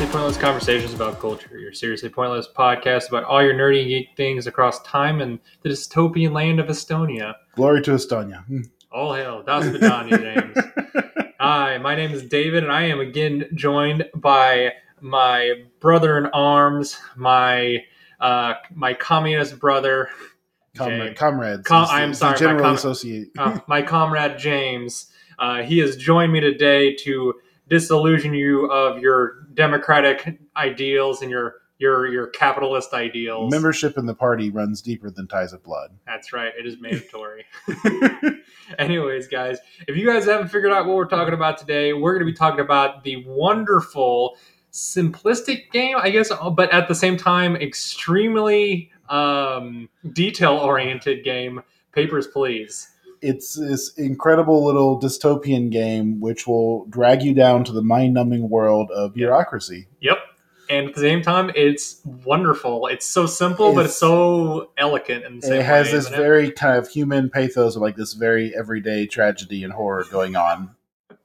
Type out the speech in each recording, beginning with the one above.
Seriously Pointless Conversations about Culture, your Seriously Pointless podcast about all your nerdy geek things across time and the dystopian land of Arstotzka. Glory to Arstotzka. Hmm. All hail, Das Vidania, James. Hi, my name is David, and I am again joined by my brother in arms, my uh, my communist brother, Comrade, comrades. Com- is the- I am is sorry, The my general com- associate. uh, my comrade James. Uh, he has joined me today to disillusion you of your democratic ideals and your your your capitalist ideals. Membership in the party runs deeper than ties of blood. That's right. It is mandatory. Anyways, guys, if you guys haven't figured out what we're talking about today, we're going to be talking about the wonderful, simplistic game, I guess, but at the same time, extremely um, detail oriented game, Papers, Please. It's this incredible little dystopian game which will drag you down to the mind numbing world of bureaucracy. Yep. And at the same time, it's wonderful. It's so simple, but it's It's- so elegant in the same It has way. this isn't it? very kind of human pathos of like this very everyday tragedy and horror going on.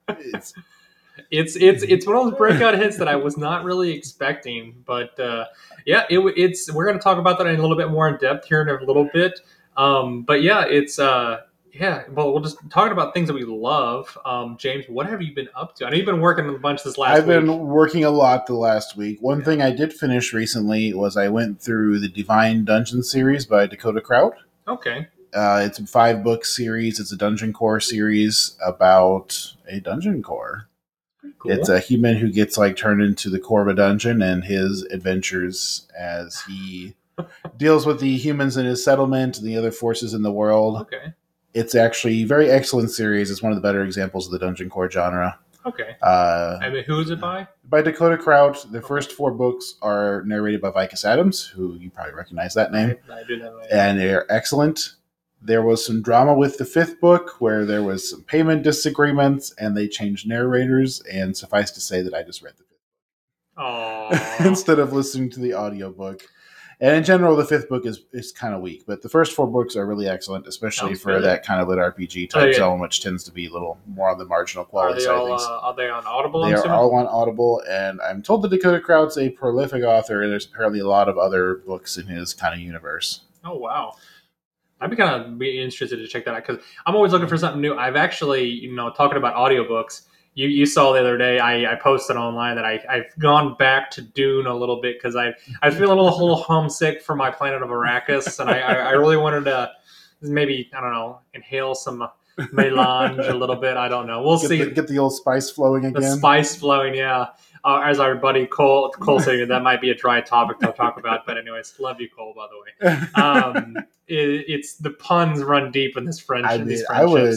It's, it's it's it's one of those breakout hits that I was not really expecting, but uh, yeah, it, it's we're going to talk about that in a little bit more in depth here in a little bit. Um, but yeah, it's uh, yeah. Well, we'll just talking about things that we love. Um, James, what have you been up to? I know you've been working a bunch this last I've been week. working a lot the last week. One Yeah. thing I did finish recently was I went through the Divine Dungeon series by Dakota Krout. Okay, Uh, it's a five book series. It's a dungeon core series about a dungeon core. cool. It's a human who gets like turned into the core of a dungeon and his adventures as he deals with the humans in his settlement and the other forces in the world. okay, It's actually a very excellent series. It's one of the better examples of the dungeon core genre. okay. Uh, I mean, who is it by? by Dakota Krout. The first four books are narrated by Vikas Adams, who you probably recognize that name, I, I do know. and they're excellent. There was some drama with the fifth book where there was some payment disagreements, and they changed narrators. And suffice to say that I just read the fifth Oh, book instead of listening to the audiobook. And in general, the fifth book is, is kind of weak, but the first four books are really excellent, especially Sounds for good. that kind of lit RPG Oh, type yeah. zone, which tends to be a little more on the marginal quality side of all? things. Uh, are they on Audible? They I'm are assuming? all on Audible, and I'm told that Dakota Krout's a prolific author, and there's apparently a lot of other books in his kind of universe. Oh wow. I'd be kind of be interested to check that out because I'm always looking for something new. I've actually, you know, talking about audiobooks. You, you saw the other day I, I posted online that I, I've gone back to Dune a little bit because I I was feeling a little, little homesick for my planet of Arrakis and I, I, I really wanted to maybe I don't know inhale some melange a little bit. I don't know. We'll Get see the, get the old spice flowing the again. spice flowing. Yeah, uh, as our buddy Cole Cole said, that might be a dry topic to talk about. But anyways, love you, Cole. By the way um, it, it's the puns run deep in this friendship. I mean, these I would.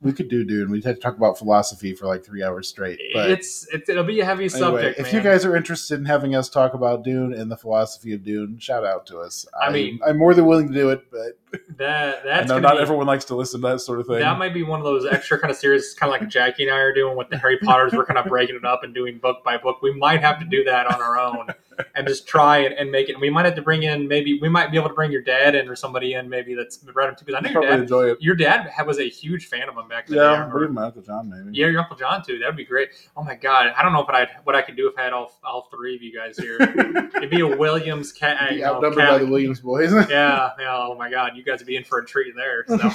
We could do Dune. We'd have to talk about philosophy for like three hours straight. But it's, it's it'll be a heavy anyway, subject. if man. you guys are interested in having us talk about Dune and the philosophy of Dune, shout out to us. I mean- I'm more than willing to do it, but that I that's know not be, everyone likes to listen to that sort of thing. that might be one of those extra kind of series, kind of like Jackie and I are doing with the Harry Potters. We're kind of breaking it up and doing book by book. We might have to do that on our own and just try and, and make it. We might have to bring in maybe we might be able to bring your dad in or somebody in maybe that's read them too. Because I know your dad. enjoy it. Your dad was a huge fan of them back in the day. I Yeah, remember. believe my Uncle John, maybe. Yeah, your Uncle John too. That'd be great. Oh my God, I don't know if I'd what I could do if I had all, all three of you guys here. It'd be a Williams cat. Be you know, outnumbered cat- by the Williams boys. Yeah, yeah. Oh my God, you guys would be in for a treat there. So,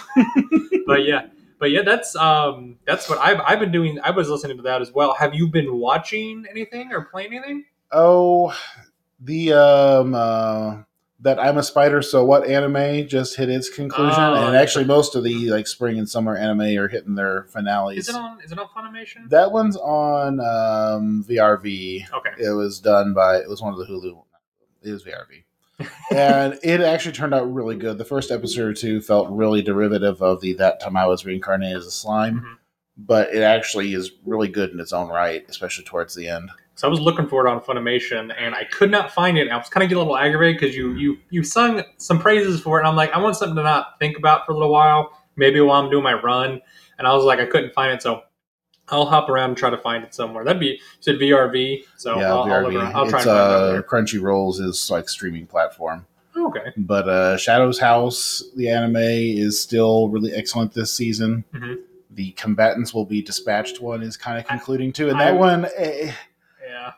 but yeah, but yeah, that's um, that's what I've I've been doing. I was listening to that as well. Have you been watching anything or playing anything? Oh, the um uh, that I'm a spider. So what anime just hit its conclusion, Oh, and actually most of the like spring and summer anime are hitting their finales. Is it on? Is it on Funimation? that one's on um, VRV. okay. It was done by it was one of the Hulu. It was VRV. And it actually turned out really good. The first episode or two felt really derivative of the that time I was reincarnated as a slime, Mhm. but it actually is really good in its own right, especially towards the end. So I was looking for it on Funimation, and I could not find it. I was kind of getting a little aggravated because you you you sung some praises for it, and I'm like, I want something to not think about for a little while, maybe while I'm doing my run. And I was like, I couldn't find it, so I'll hop around and try to find it somewhere. That'd be said VRV, so yeah, I'll, I'll, VRV. I'll try it's and find uh, it. Crunchyroll's is like streaming platform. Okay. But uh, Shadow's House, the anime, is still really excellent this season. Mhm. The Combatants Will Be Dispatched one is kind of concluding too, and I- that one, eh, Yeah.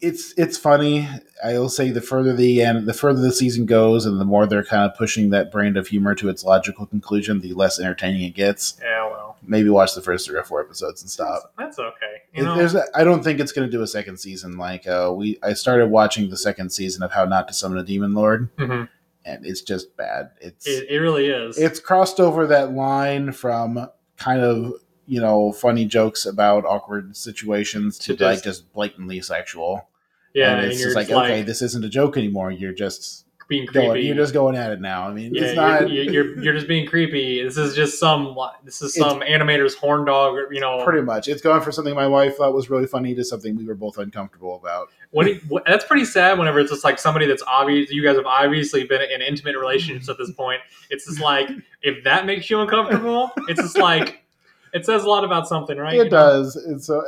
it's it's funny. I will say the further the end, the further the season goes, and the more they're kind of pushing that brand of humor to its logical conclusion, the less entertaining it gets. Yeah, well, Maybe watch the first three or four episodes and stop. that's okay. You know, There's, a- I don't think it's going to do a second season. Like uh, we, I started watching the second season of How Not to Summon a Demon Lord, Mhm. and it's just bad. It's it, it really is. it's crossed over that line from kind of you know funny jokes about awkward situations to, To like just- just blatantly sexual. yeah, and and, it's you're just like, just okay, this isn't a joke anymore. You're just being creepy. going. You're just going at it now. I mean, yeah, it's not. you're, you're you're just being creepy. This is just some this is some animator's horn dog. You know, Pretty much, it's gone from something my wife thought was really funny to something we were both uncomfortable about. You- what that's pretty sad. Whenever it's just like somebody that's obvious, you guys have obviously been in intimate relationships at this point. It's just like if that makes you uncomfortable, it's just like it says a lot about something, right? It You know? does. It's so.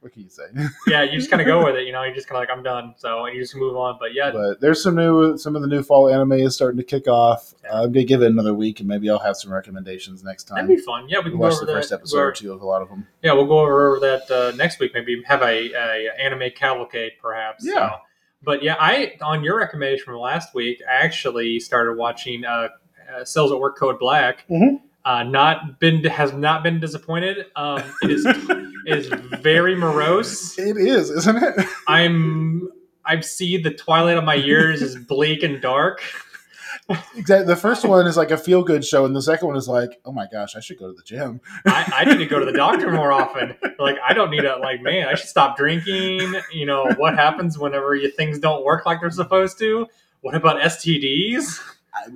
What can you say? Yeah, you just kind of go with it. You know, you're just kind of like I'm done. So and you just move on. But yeah, but there's some new, some of the new fall anime is starting to kick off. Uh, I'm gonna give it another week, and maybe I'll have some recommendations next time. that'd be fun. Yeah, we can go watch over the first episode or two of a lot of them. Yeah, we'll go over that uh, next week. Maybe have a, a anime cavalcade, perhaps. Yeah. So- but yeah, I on your recommendation from last week, I actually started watching uh, uh, Cells at Work Code Black. Mhm. Uh, not been has not been disappointed. Um, it is it is very morose. It is, isn't it? I'm I see the twilight of my years is bleak and dark. exactly. The first one is like a feel good show, and the second one is like, oh my gosh, I should go to the gym. I, I need to go to the doctor more often. Like I don't need to like man, I should stop drinking. You know what happens whenever you things don't work like they're supposed to? What about STDs?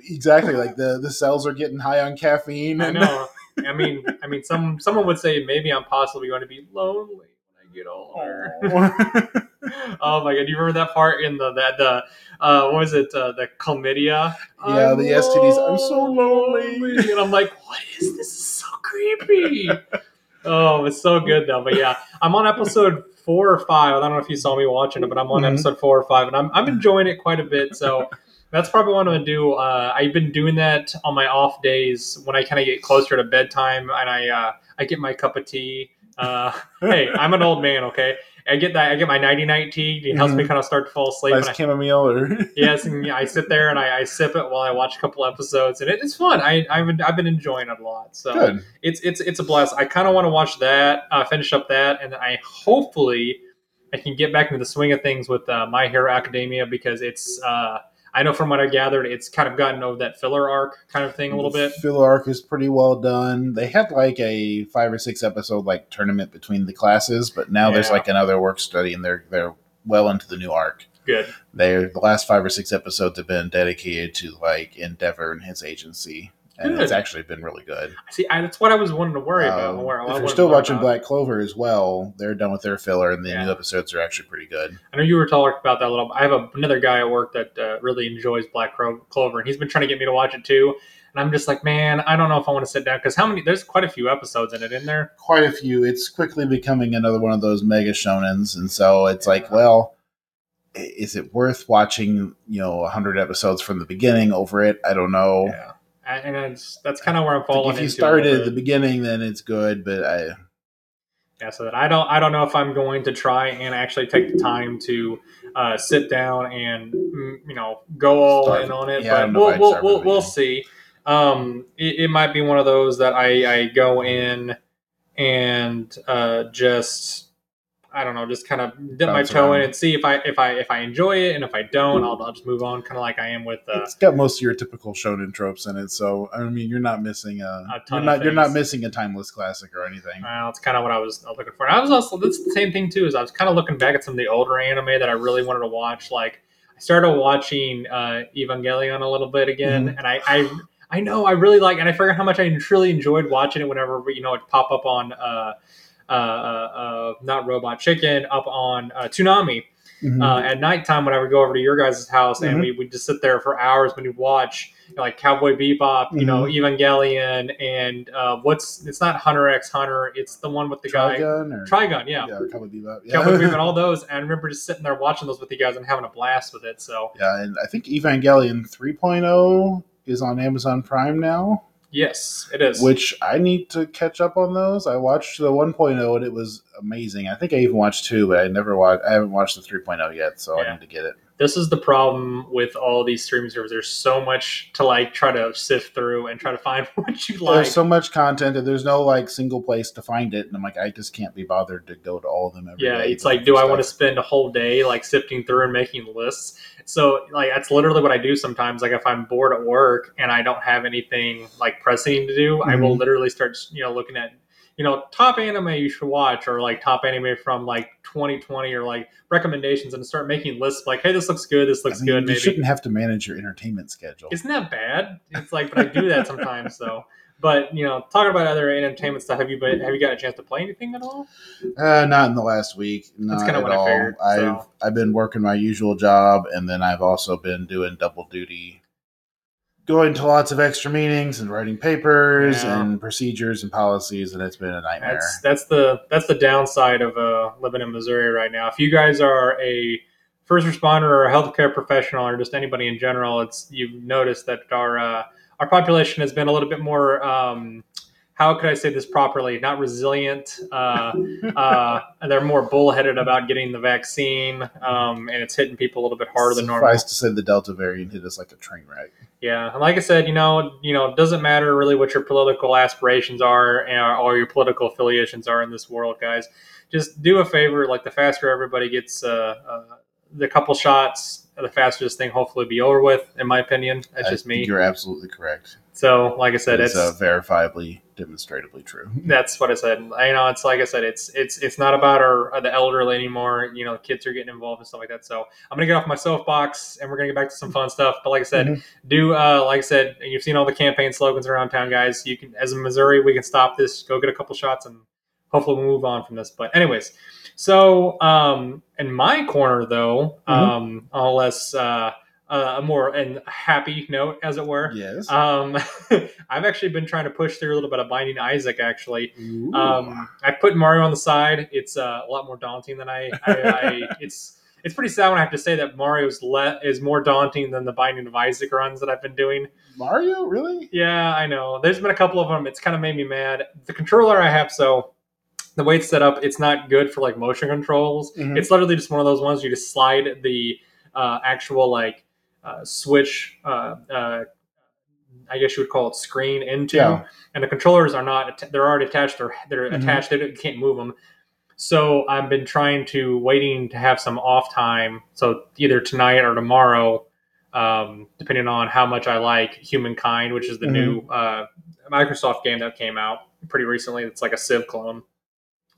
Exactly. Like the the cells are getting high on caffeine. I know. I mean, I mean, some someone would say maybe I'm possibly going to be lonely when I get older. oh my god, do you remember that part in the that the uh, what was it uh, the chlamydia? Yeah, I'm the STDs. I'm so lonely. and I'm like, what is this? Is so creepy. oh, it's so good though. But yeah, I'm on episode four or five. I don't know if you saw me watching it, but I'm on Mhm. episode four or five, and I'm I'm enjoying it quite a bit. So. That's probably what I'm gonna do. Uh, I've been doing that on my off days when I kind of get closer to bedtime, and I uh, I get my cup of tea. Uh, hey, I'm an old man, okay? I get that. I get my nighty night tea. It helps me Mhm. kind of start to fall asleep. nice I- chamomile or yes, and I sit there and I, I sip it while I watch a couple episodes, and it, it's fun. I I've been, I've been enjoying it a lot. So good. it's it's it's a blast. I kind of want to watch that, uh, finish up that, and I hopefully I can get back into the swing of things with uh, My Hero Academia because it's. Uh, I know from what I gathered, it's kind of gotten over that filler arc kind of thing a little bit. Filler arc is pretty well done. They had like a five or six episode like tournament between the classes, but now there's like another work study, and they're they're well into the new arc. Good. They're the last five or six episodes have been dedicated to like Endeavor and his agency, and Good. it's actually been really good. See, I, that's what I was wanting to worry about. Uh, Where, if you're still watching about. Black Clover as well, they're done with their filler, and the Yeah. new episodes are actually pretty good. I know you were talking about that a little. I have a, another guy at work that uh, really enjoys Black Clover, and he's been trying to get me to watch it too. And I'm just like, man, I don't know if I want to sit down because how many? There's quite a few episodes in it, in there. Quite a few. It's quickly becoming another one of those mega shonens, and so it's like, well, is it worth watching? You know, hundred episodes from the beginning over it? I don't know. Yeah, and it's, that's kind of where I'm falling. if you started at the beginning, then it's good. But I, yeah, so that I don't, I don't know if I'm going to try and actually take the time to uh, sit down and mm, you know go all Start- in on it. yeah, but we'll we'll, we'll, we'll see. Um, it, it might be one of those that I, I go in and uh, just I don't know, just kind of dip my toe in and see if I if I if I enjoy it, and if I don't, I'll, I'll just move on, kind of like I am with. Uh, it's got most of your typical shonen tropes in it. So I mean, you're not missing a, A you're not you're not missing a timeless classic or anything. Well, it's kind of what I was looking for. And I was also that's the same thing too. Is I was kind of looking back at some of the older anime that I really wanted to watch. Like I started watching uh, Evangelion a little bit again, Mhm. and I, I I know I really like, and I forgot how much I truly enjoyed watching it. Whenever you know it pop up on uh, uh, uh, not Robot Chicken, up on uh, Toonami Mhm. uh, at nighttime when I would go over to your guys' house and Mhm. we would just sit there for hours when we'd watch you know, like Cowboy Bebop, you know, Mm-hmm. Evangelion, and uh, what's it's not Hunter X Hunter, it's the one with the guy Trigun or Trigun, yeah. yeah, Cowboy Bebop. Yeah. Cowboy Bebop all those. And I remember just sitting there watching those with you guys and having a blast with it. So Yeah, and I think Evangelion 3.0 is on Amazon Prime now. Yes, it is. which I need to catch up on those. I watched the 1.0 and it was amazing. I think I even watched two, but I never watched. I haven't watched the 3.0 yet, so Yeah. I need to get it. This is the problem with all these streaming servers. There's so much to like try to sift through and try to find what you like. There's so much content and there's no like single place to find it, and I'm like, I just can't be bothered to go to all of them every yeah, day it's like, do I want to spend a whole day like sifting through and making lists? So like that's literally what I do sometimes. Like if I'm bored at work and I don't have anything like pressing to do, I will Mhm. literally start you know looking at you know top anime you should watch or like top anime from like 2020 or like recommendations and start making lists like hey this looks good this I looks mean, good you maybe shouldn't have to manage your entertainment schedule. Isn't that bad? It's like, but I do that sometimes. So, but you know, talking about other entertainment stuff, have you been, have you got a chance to play anything at all? Uh, not in the last week. Not kinda at what I figured, I've so. I've been working my usual job, and then I've also been doing double duty, going to lots of extra meetings and writing papers Yeah. and procedures and policies, and it's been a nightmare. That's that's the that's the downside of uh, living in Missouri right now. If you guys are a first responder or a healthcare professional or just anybody in general, it's you've noticed that our uh, our population has been a little bit more. Um, how could I say this properly? Not resilient. Uh, uh, they're more bullheaded about getting the vaccine, um, and it's hitting people a little bit harder than normal. Suffice to say, the Delta variant hit us like a train wreck. Yeah, and like I said, you know, you know, it doesn't matter really what your political aspirations are or your political affiliations are in this world, guys. Just do a favor. Like the faster everybody gets uh, uh, the couple shots, the faster this thing hopefully be over with. In my opinion, that's I just me. You're absolutely correct. So, like I said, it's it's uh, verifiably, demonstrably true. that's what I said. I know it's like I said, it's it's it's not about our uh, the elderly anymore. You know, kids are getting involved and stuff like that. So I'm gonna get off my soapbox and we're gonna get back to some fun stuff. But like I said, Mhm. do uh, like I said, and you've seen all the campaign slogans around town, guys. You can, as a Missouri, we can stop this, go get a couple shots, and hopefully we'll move on from this. But anyways, so um, in my corner though, Mhm. um, on a less uh, uh, a more and happy note, as it were. Yes. Um, I've actually been trying to push through a little bit of Binding Isaac. Actually, um, I put Mario on the side. It's uh, a lot more daunting than I. I, I it's it's pretty sad when I have to say that Mario's le- is more daunting than the Binding of Isaac runs that I've been doing. Mario, really? Yeah, I know. There's been a couple of them. It's kind of made me mad. The controller I have, so the way it's set up, it's not good for like motion controls. Mhm. It's literally just one of those ones you just slide the uh, actual like switch. Uh, uh, I guess you would call it screen into, Yeah. and the controllers are not. They're already attached. They're they're Mhm. attached. They you can't move them. So I've been trying to waiting to have some off time. So either tonight or tomorrow, um, depending on how much I like Humankind, which is the Mhm. new uh, Microsoft game that came out pretty recently. It's like a Civ clone.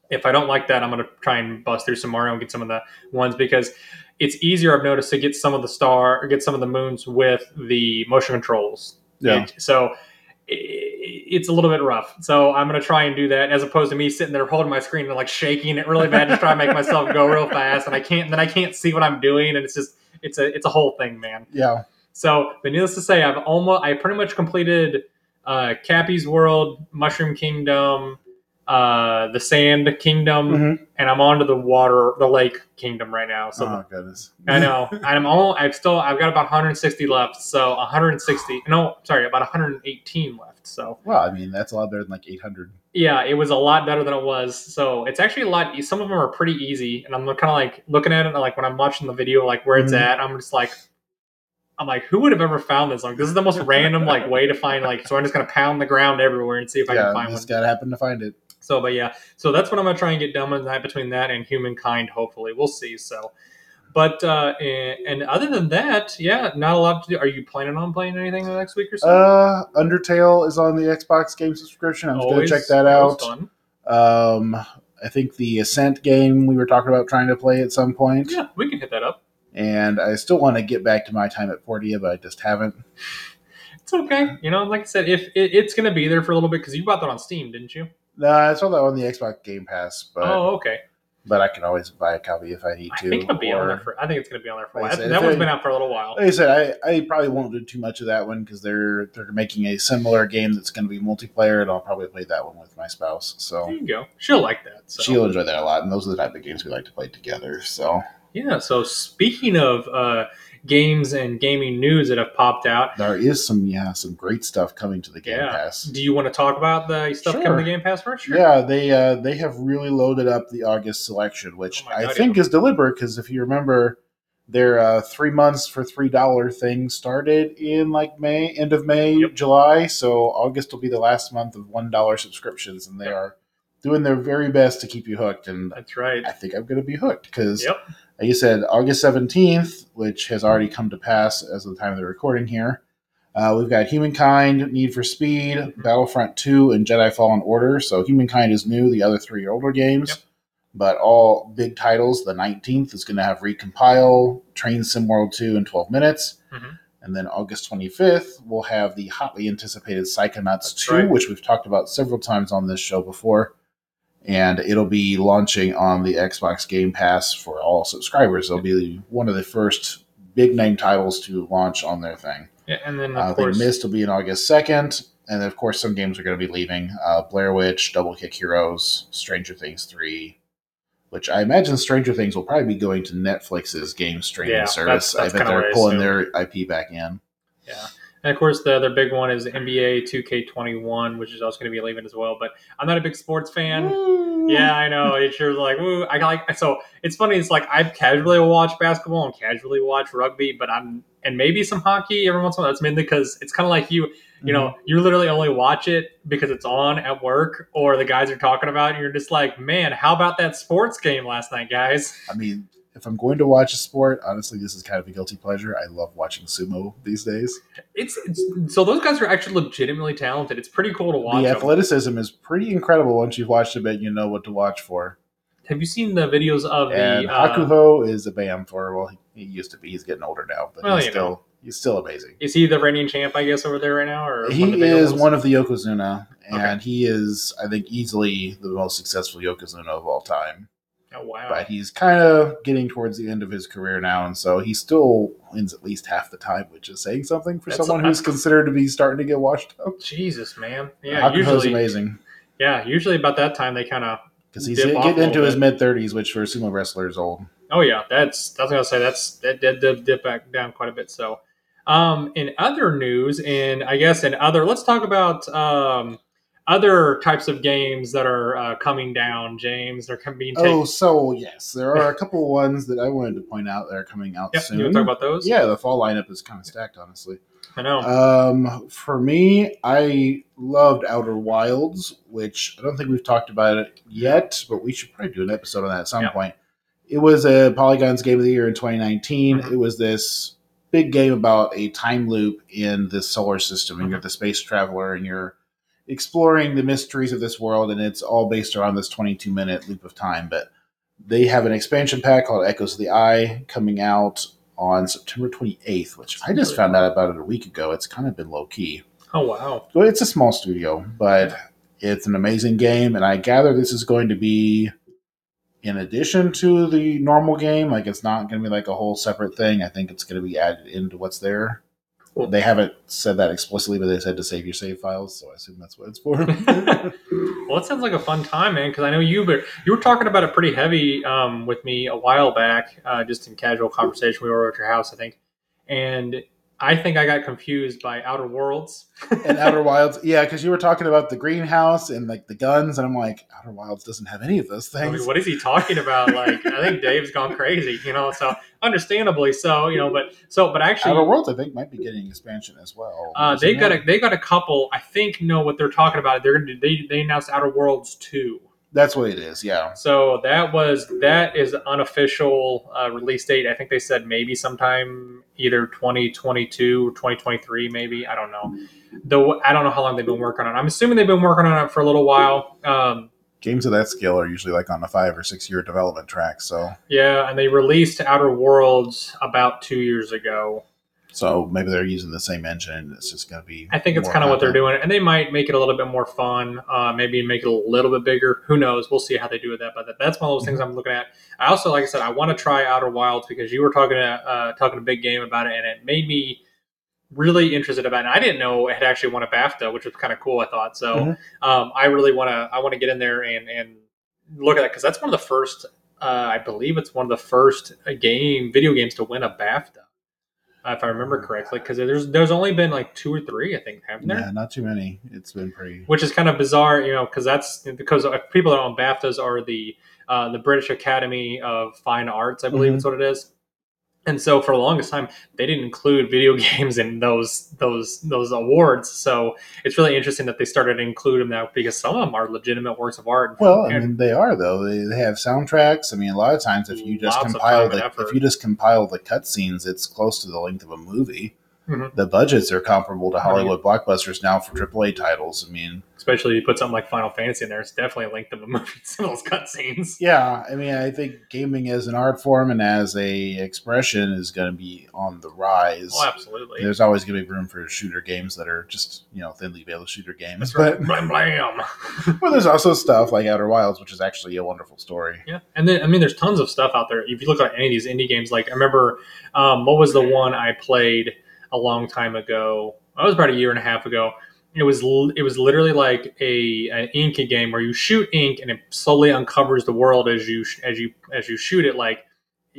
If I don't like that, I'm going to try and bust through some Mario and get some of the ones because it's easier. I've noticed to get some of the star or get some of the moons with the motion controls. Yeah. It- so it's a little bit rough. So I'm going to try and do that as opposed to me sitting there holding my screen and like shaking it really bad to try and make myself go real fast. And I can't, then I can't see what I'm doing. And it's just, it's a, it's a whole thing, man. Yeah. So, but needless to say, I've almost, I pretty much completed uh, Cappy's World, Mushroom Kingdom, uh, the Sand Kingdom, Mhm. and I'm on to the water, the Lake Kingdom right now. So oh goodness. I know. And I'm all. I've still. I've got about 160 left. So 160. No, sorry, about 118 left. So Well, I mean, that's a lot better than like 800. yeah, it was a lot better than it was. So it's actually a lot. Some of them are pretty easy, and I'm kind of like looking at it, like when I'm watching the video, like where it's Mhm. at, I'm just like. I'm like, who would have ever found this? Like, this is the most random like way to find like. So I'm just gonna pound the ground everywhere and see if I yeah, can find one. just gotta happen to find it. So, but yeah, so that's what I'm gonna try and get done with that between that and humankind. Hopefully, we'll see. So, but uh, and, other than that, yeah, not a lot to do. Are you planning on playing anything the next week or so? Uh, Undertale is on the Xbox game subscription. I'm gonna check that out. Fun. Um, I think the Ascent game we were talking about trying to play at some point, Yeah, we can hit that up. and I still want to get back to my time at Portia, but I just haven't. It's okay. You know, like I said, if it, it's gonna be there for a little bit because you bought that on Steam, didn't you? No, I saw that on the Xbox Game Pass, but oh, okay. but I can always buy a copy if I need to. I to. think it'll be on there for. I think it's gonna be on there for a Like I while. said, that one's it- been out for a little while. Like I said, I, I probably won't do too much of that one because they're they're making a similar game that's going to be multiplayer, and I'll probably play that one with my spouse. So There you go. She'll like that. So. she'll enjoy that a lot, and those are the type of games we like to play together. So Yeah. So speaking of uh, games and gaming news that have popped out. There is some yeah some great stuff coming to the Game Yeah. Pass. Do you want to talk about the stuff Sure. coming to the Game Pass first? Sure. Yeah, they uh, they have really loaded up the August selection, which Oh my I think yeah. is deliberate because if you remember, their uh, three months for three dollar thing started in like May, end of May, Yep. July. So August will be the last month of one dollar subscriptions, and they Yep. are doing their very best to keep you hooked. And That's right. I think I'm going to be hooked because, Yep. Like you said, August 17th, which has already come to pass as of the time of the recording here. Uh, we've got Humankind, Need for Speed. Battlefront 2, and Jedi Fallen Order. So Humankind is new, the other three are older games. Yep. But all big titles, the 19th is going to have Recompile, Train Sim World 2 in 12 minutes. Mhm. And then August 25th, we'll have the hotly anticipated Psychonauts That's 2, right. which we've talked about several times on this show before. And it'll be launching on the Xbox Game Pass for all subscribers. It'll be one of the first big name titles to launch on their thing. Yeah, and then Uh, of I think course, Myst will be in August 2nd. And then, of course, some games are going to be leaving uh, Blair Witch, Double Kick Heroes, Stranger Things 3, which I imagine Stranger Things will probably be going to Netflix's game streaming Yeah, service. that's- that's I bet they're pulling their IP back in. yeah. And of course, the other big one is NBA 2K21, which is also going to be leaving as well. But I'm not a big sports fan. Yeah, I know. It's sure like woo. I like so. It's funny. It's like I've casually watch basketball and casually watch rugby, but I'm and maybe some hockey every once in a while. That's mainly because it's kind of like you. You know, mm-hmm. you literally only watch it because it's on at work or the guys are talking about. it, And you're just like, man, how about that sports game last night, guys? I mean, if I'm going to watch a sport, honestly, this is kind of a guilty pleasure. I love watching sumo these days. It's, it's so those guys are actually legitimately talented. It's pretty cool to watch. the them. athleticism is pretty incredible once you've watched a bit. You know what to watch for. Have you seen the videos of And the? Uh, Hakuho is a BAM for well, he, he used to be. He's getting older now, but Well, he's still know. he's still amazing. is he the reigning champ? I guess over there right now, or He one of the bigger is one of the Yokozuna, and Okay. he is, I think, easily the most successful Yokozuna of all time. Oh wow! But he's kind of getting towards the end of his career now, and so he still wins at least half the time, which is saying something for That's- someone who's considered to be starting to get washed up. Jesus, man. Yeah, usually, amazing yeah, usually about that time they kind of. because he's getting into his mid thirties, which for a sumo wrestler is old. Oh yeah, that's that's what I was gonna say. That's that did dip, dip back down quite a bit. So, um, in other news, and I guess in other, let's talk about um other types of games that are uh, coming down. James, they're being taken. Oh, so yes, there are a couple ones that I wanted to point out that are coming out Yep, soon. you want to talk about those? yeah, the fall lineup is kind of stacked, honestly. I know. Um, for me, I loved Outer Wilds, which I don't think we've talked about it yet, but we should probably do an episode on that at some Yeah. point. It was a Polygon's Game of the Year in 2019. Mhm. It was this big game about a time loop in the solar system, and Mhm. you're the space traveler, and you're exploring the mysteries of this world, and it's all based around this 22 minute loop of time. But they have an expansion pack called Echoes of the Eye coming out on September 28th, which I just found out about it a week ago. It's kind of been low key. oh wow. It's a small studio, but it's an amazing game, and I gather this is going to be in addition to the normal game. Like, it's not going to be like a whole separate thing. I think it's going to be added into what's there. Cool. They haven't said that explicitly, but they said to save your save files, so I assume that's what it's for. well, it sounds like a fun time, man. Because I know you, but you were talking about it pretty heavy um, with me a while back, uh, just in casual conversation. We were at your house, I think, and I think I got confused by Outer Worlds. and Outer Wilds, yeah, because you were talking about the greenhouse and like the guns, and I'm like, Outer Wilds doesn't have any of those I things. mean, what is he talking about? Like, I think Dave's gone crazy, you know. So, understandably so, you know. But so, but actually, Outer Worlds, I think, might be getting expansion as well. Uh, Isn't they got a they got a couple. I think know what they're talking about. They're gonna do, they they announced Outer Worlds two. That's what it is. Yeah. So that was that is the unofficial uh, release date. I think they said maybe sometime either 2022 or 2023, maybe. I don't know. Though I don't know how long they've been working on. it. I'm assuming they've been working on it for a little while. Um, Games of that scale are usually like on a five or six year development track. So, yeah, and they released Outer Worlds about two years ago. So maybe they're using the same engine. It's just going to be. I think it's kind of what they're doing, and they might make it a little bit more fun. Uh, maybe make it a little bit bigger. Who knows? We'll see how they do with that. But that's one of those things I'm looking at. I also, like I said, I want to try Outer Wilds because you were talking to uh, talking a big game about it, and it made me really interested about it. And I didn't know it had actually won a BAFTA, which was kind of cool. I thought so. Mhm. Um, I really want to. I want to get in there and and look at that because that's one of the first. Uh, I believe it's one of the first uh, game video games to win a BAFTA. Uh, if I remember correctly, because there's there's only been like two or three, I think, haven't there? Yeah, not too many. It's been pretty. Which is kind of bizarre, you know, because that's because people that are on BAFTAs are the uh, the British Academy of Fine Arts, I believe Mhm. is what it is. And so for the longest time, they didn't include video games in those those those awards. So it's really interesting that they started to include them now because some of them are legitimate works of art. Well, I mean, they are though. They, they have soundtracks. I mean, a lot of times, if you just compile the if you just compile the cutscenes, it's close to the length of a movie. Mhm. The budgets are comparable to. Hollywood blockbusters now for AAA titles. I mean, especially if you put something like Final Fantasy in there, it's definitely linked to the movie. Some of those cutscenes. yeah, I mean, I think gaming as an art form and as a expression is going to be on the rise. Oh, absolutely. There's always going to be room for shooter games that are just you know thinly veiled shooter games, That's right. but Blam blam. well, there's also stuff like Outer Wilds, which is actually a wonderful story. Yeah, and then I mean, there's tons of stuff out there. If you look at any of these indie games, like I remember, um, what was the one I played a long time ago? That was about a year and a half ago. It was it was literally like a an ink game where you shoot ink and it slowly uncovers the world as you as you as you shoot it. Like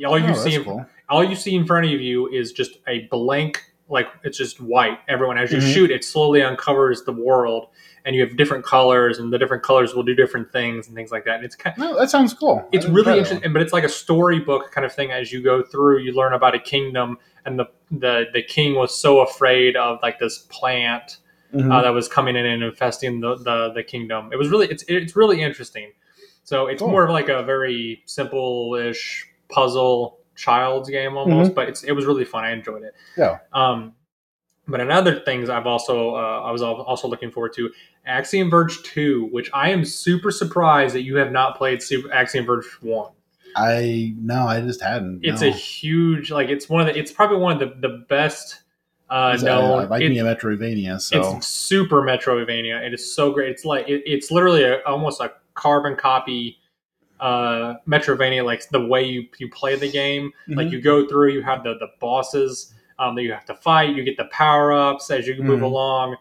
all you Oh, see in, cool. all you see in front of you is just a blank like it's just white everyone as you Mhm. shoot it slowly uncovers the world and you have different colors and the different colors will do different things and things like that and it's kind No, that sounds cool. it's really interesting but it's like a storybook kind of thing as you go through you learn about a kingdom and the the, the king was so afraid of like this plant Mhm. uh, that was coming in and infesting the, the the kingdom. It was really it's it's really interesting. So it's Cool. more of like a very simple-ish puzzle child's game almost, but it's it was really fun. I enjoyed it. Mm-hmm. Yeah. Um, but another things I've also uh, I was also looking forward to Axiom Verge two, which I am super surprised that you have not played Super Axiom Verge one. I no, I just hadn't. It's no. a huge like it's one of the it's probably one of the the best uh, It's- I, known. I like it- me a Metroidvania, so it's super Metroidvania. It is so great. It's like it, it's literally a, almost a carbon copy uh Metroidvania, like the way you you play the game. Like Mhm. you go through, you have the the bosses um, that you have to fight. You get the power ups as you move Mhm. along.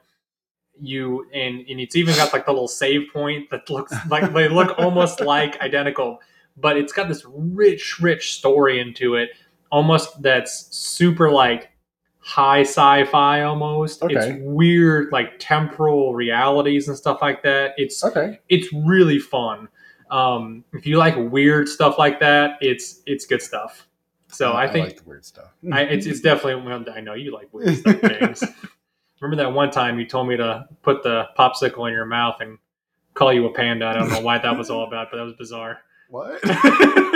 You and and it's even got like the little save point that looks like they look almost like identical, but it's got this rich, rich story into it. Almost that's super like high sci-fi almost. Okay. It's weird like temporal realities and stuff like that. It's okay. it's really fun. Um, if you like weird stuff like that, it's it's good stuff. So I, think I like the weird stuff. I, it's, it's definitely. Well, I know you like weird stuff, James. Remember that one time you told me to put the popsicle in your mouth and call you a panda? I don't know why that was all about, but that was bizarre. what?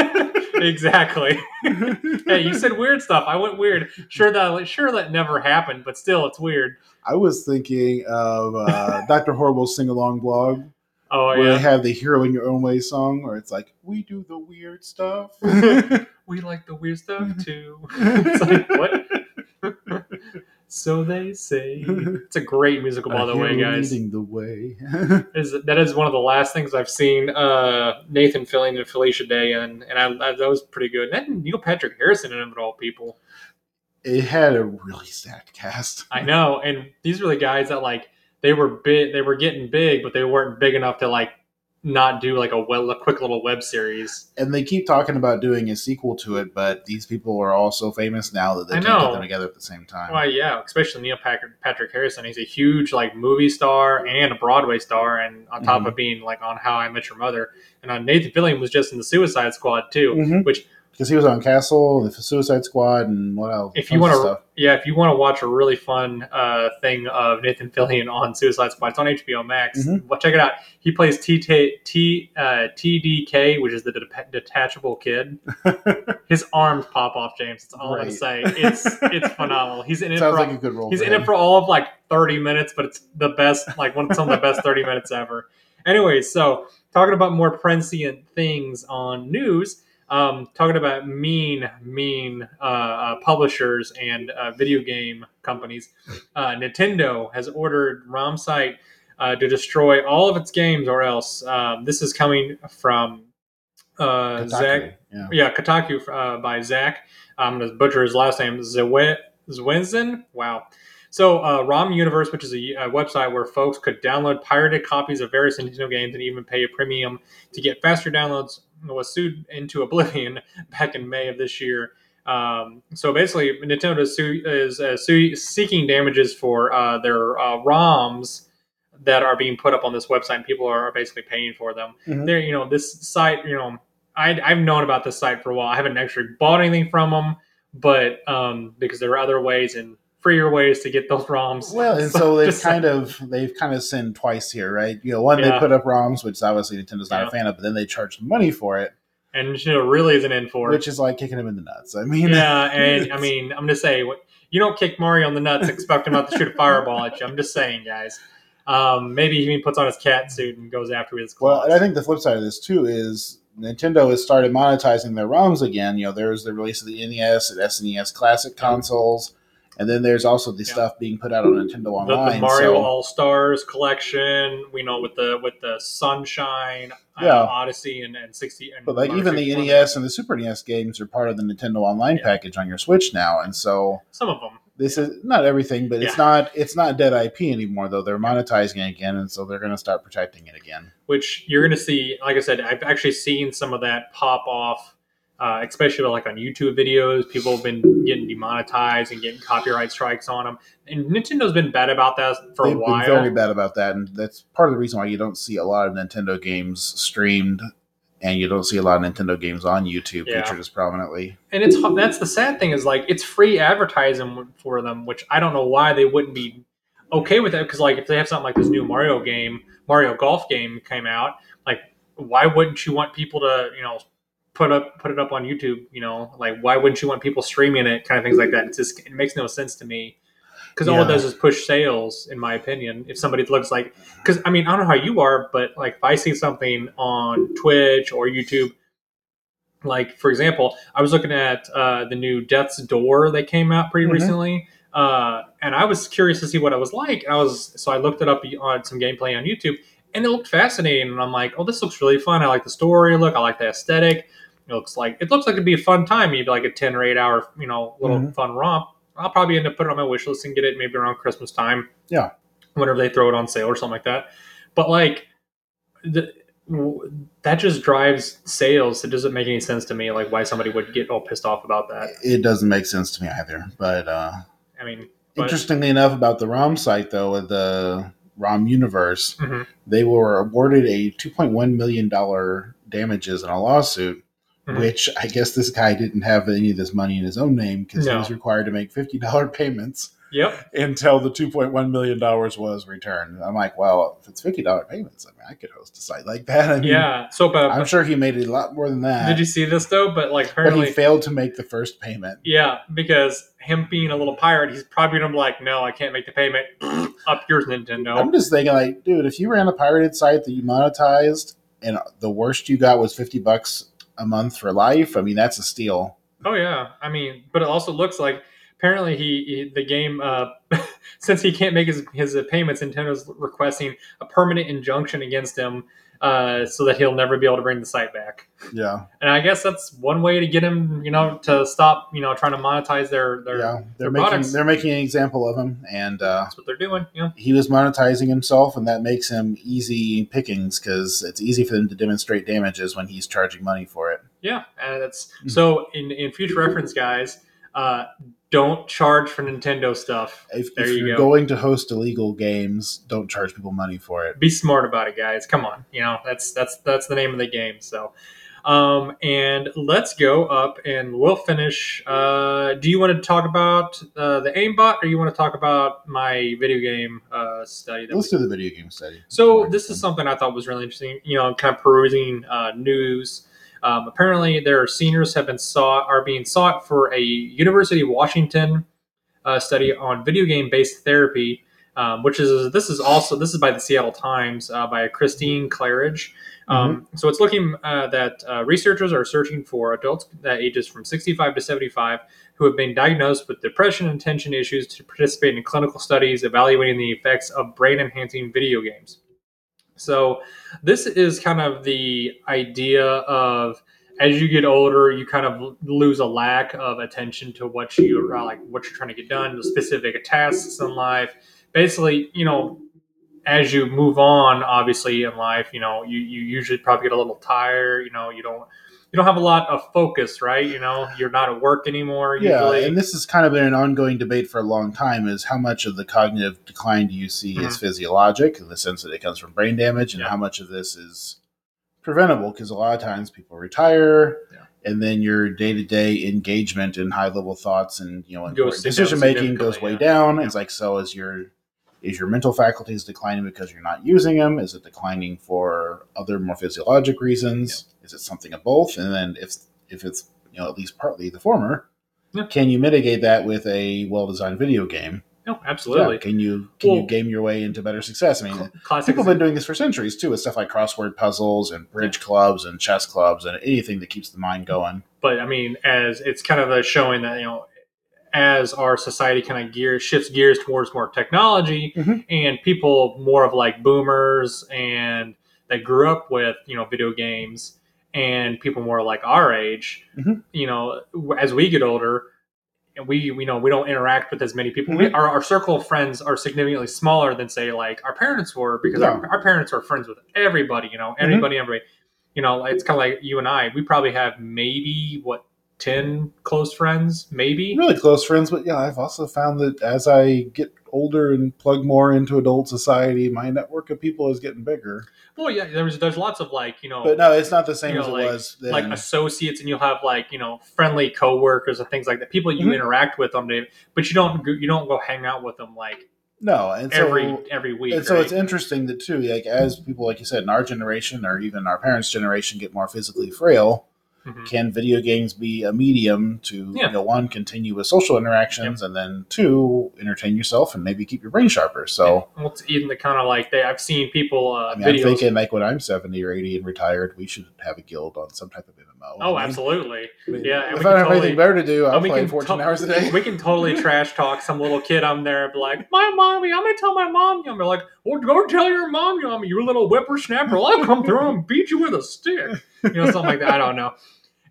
exactly. hey, you said weird stuff. I went weird. Sure that sure that never happened, but still, it's weird. I was thinking of uh, Dr. Horrible's sing along blog Oh where they yeah, have the Hero in Your Own Way song where it's like, we do the weird stuff. we like the weird stuff too. it's like what? So they say. It's a great musical, by A the way, hero guys. Leading the way. is that is one of the last things I've seen uh, Nathan Fillion and Felicia Day in, and I, I, that was pretty good. And then Neil Patrick Harrison in it, of all people. it had a really sad cast. I know, and these were the guys that like they were big, they were getting big, but they weren't big enough to like not do like a well, a quick little web series. And they keep talking about doing a sequel to it, but these people are all so famous now that they I can't know. get them together at the same time. Why, yeah, especially Neil Patrick, Patrick Harrison. He's a huge like movie star and a Broadway star, and on top Mhm. of being like on How I Met Your Mother. And uh, Nathan Fillion was just in the Suicide Squad too, Mhm. which Because he was on Castle, the Suicide Squad, and what else? if you want to, yeah, if you want to watch a really fun uh, thing of Nathan Fillion on Suicide Squad, it's on HBO Max. Mhm. Well, check it out. He plays T T T uh, TDK, which is the det- detachable kid. His arms pop off, James. That's all I'm gonna say. It's it's phenomenal. He's in it Sounds for like a good role. he's in him. it for all of like 30 minutes, but it's the best, like one some of the best 30 minutes ever. Anyways, so talking about more prescient things on news. Um, talking about mean, mean uh, uh, publishers and uh, video game companies. Uh, Nintendo has ordered ROM site uh, to destroy all of its games, or else. Um, this is coming from uh, Kotaku, Zach Yeah. yeah, Kotaku uh, by Zach. I'm going to butcher his last name, Zwe- Zwinzen. Wow. So, uh, ROM Universe, which is a, a website where folks could download pirated copies of various Nintendo games and even pay a premium to get faster downloads, was sued into oblivion back in May of this year Um, so basically, Nintendo is, su- is uh, su- seeking damages for uh, their uh, ROMs that are being put up on this website, and people are basically paying for them. Mhm. There, you know, this site, you know, I, I've known about this site for a while. I haven't actually bought anything from them, but um, because there are other ways and freer ways to get those ROMs. Well, and so they've Just kind of they've kind of sinned twice here, right? You know, one they put up ROMs, which obviously Nintendo's not Yeah. a fan of, but then they charged money for it, and know, really isn't in for it. which is like kicking them in the nuts. I mean, yeah, and I mean, I'm just saying, what- you don't kick Mario in the nuts, expect him not to shoot a fireball at you. I'm just saying, guys. Um, maybe he even puts on his cat suit and goes after his claws. Well, and I think the flip side of this too is Nintendo has started monetizing their ROMs again. You know, there's the release of the NES and SNES Classic consoles, and then there's also the Yeah. stuff being put out on Nintendo Online. the Mario so- All Stars collection, we know with the with the Sunshine, uh, Yeah. Odyssey, and, and sixty. And but like even the 64. NES and the Super NES games are part of the Nintendo Online Yeah. package on your Switch now, and so some of them. this is not everything, but it's not it's not dead IP anymore. Though they're monetizing it again, and so they're going to start protecting it again. which you're going to see. Like I said, I've actually seen some of that pop off, uh, especially like on YouTube videos. People have been getting demonetized and getting copyright strikes on them, and Nintendo's been bad about that for They've a while. been very bad about that, and that's part of the reason why you don't see a lot of Nintendo games streamed, and you don't see a lot of Nintendo games on YouTube Yeah. featured as prominently. and it's that's the sad thing is like it's free advertising for them, which I don't know why they wouldn't be okay with that. Because like if they have something like this new Mario game, Mario Golf game came out, like why wouldn't you want people to you know put up put it up on YouTube? You know, like why wouldn't you want people streaming it? Kind of things like that. It just it makes no sense to me. Because all it does is push sales, in my opinion. If somebody looks like, because I mean, I don't know how you are, but like if I see something on Twitch or YouTube, like for example, I was looking at uh, the new Death's Door that came out pretty Mhm. recently, uh, and I was curious to see what it was like. And I was so I looked it up on some gameplay on YouTube, and it looked fascinating. And I'm like, oh, this looks really fun. I like the story look. I like the aesthetic. It looks like it looks like it'd be a fun time, maybe like a ten or eight hour, you know, little Mhm. fun romp. I'll probably end up putting it on my wish list and get it maybe around Christmas time. Yeah. whenever they throw it on sale or something like that. But like, the, that just drives sales. It doesn't make any sense to me. Like why somebody would get all pissed off about that. It doesn't make sense to me either. But uh, I mean, but, interestingly enough, about the ROM site though, with the ROM universe, Mhm. they were awarded a two point one million dollar damages in a lawsuit. Mhm. Which I guess this guy didn't have any of this money in his own name because he was required to make fifty dollar payments. Yep. until the two point one million dollars was returned. I'm like, well, if it's fifty dollar payments, I mean, I could host a site like that. I mean, Yeah. So, but, I'm sure he made a lot more than that. did you see this though? But like but he failed to make the first payment. yeah, because him being a little pirate, he's probably gonna be like, no, I can't make the payment. Up yours, Nintendo. I'm just thinking, like, dude, if you ran a pirated site that you monetized and the worst you got was fifty bucks a month for life, I mean, that's a steal. Oh yeah, I mean, but it also looks like apparently he, he the game uh, since he can't make his his uh, payments, Nintendo's requesting a permanent injunction against him uh, so that he'll never be able to bring the site back. Yeah, And I guess that's one way to get him, you know, to stop, you know, trying to monetize their their. yeah, they're their making products. they're making an example of him, and uh, That's what they're doing. Know, he was monetizing himself, and that makes him easy pickings because it's easy for them to demonstrate damages when he's charging money for it. yeah, and that's Mhm. so. In in future reference, guys, uh, don't charge for Nintendo stuff. If, if you you're go. going to host illegal games, don't charge people money for it. be smart about it guys come on you know that's that's that's the name of the game so um and let's go up and we'll finish uh do you want to talk about uh, the aimbot or you want to talk about my video game uh study that we Let's do the video game study. so this is something I thought was really interesting. You know, I'm kind of perusing uh, news. Um, apparently, their seniors have been sought are being sought for a University of Washington uh, study on video game based therapy, um, which is this is also this is by the Seattle Times uh, by Christine Clarridge. Um, So it's looking uh, that uh, researchers are searching for adults that ages from 65 to 75 who have been diagnosed with depression and attention issues to participate in clinical studies evaluating the effects of brain enhancing video games. So, this is kind of the idea of as you get older, you kind of lose a lack of attention to what you are like, what you're trying to get done, the specific tasks in life. Basically, you know, as you move on, obviously in life, you know, you, you usually probably get a little tired. You know, you don't you don't have a lot of focus, right? You know, you're not at work anymore. Yeah, usually. and this has kind of been an ongoing debate for a long time: is how much of the cognitive decline do you see is physiologic, in the sense that it comes from brain damage, and Mm-hmm. Yeah. how much of this is preventable? Because a lot of times people retire, Yeah. and then your day to day engagement in high level thoughts and you know Goes important down decision making goes way yeah. down. It's like so is your is your mental faculties declining because you're not using them? Is it declining for other more physiologic reasons? Is it something of both? And then if if it's you know at least partly the former, Yeah. can you mitigate that with a well designed video game? no, absolutely. Yeah, Can you can you game your way into better success? I mean, Cl- people have been doing this for centuries too, with stuff like crossword puzzles and bridge clubs and chess clubs and anything that keeps the mind going. but I mean, as it's kind of a showing that you know, as our society kind of gear shifts gears towards more technology, Mhm. and people more of like boomers and that grew up with you know video games, and people more like our age, Mhm. you know, as we get older. And we, we know we don't interact with as many people. We, Mhm. our, our circle of friends are significantly smaller than say like our parents were because our, Yeah. our parents were friends with everybody. You know, Mhm. anybody, everybody you know, it's kind of like you and I. We probably have maybe what ten close friends, maybe. Really close friends, but yeah, I've also found that as I get older and plug more into adult society, my network of people is getting bigger. Well, yeah, there's there's lots of like you know, But no, it's not the same You know, as it like- was then. like associates, and you'll have like you know friendly coworkers and things like that. People you Mhm. interact with on day, but you don't go- you don't go hang out with them like no, and so every every week. and so right? it's interesting that too, like as people, like you said, in our generation or even our parents' generation, get more physically frail. Mhm. Can video games be a medium to Yeah. you know one continue with social interactions and then two entertain yourself and maybe keep your brain sharper? So well, it's even the kind of like they. I've seen people uh, I mean, I'm thinking like when I'm seventy or eighty and retired, we should have a guild on some type of MMO. oh, I mean, absolutely. I mean, Yeah, and if we I don't have totally- anything better to do, I'll play 14 to- hours a day. We can totally trash talk some little kid on there, and be like, "My mommy, I'm gonna tell my mom." I'm like, "Well, go tell your mom, you you little whippersnapper. I'll come through and beat you with a stick." You know, something like that. I don't know.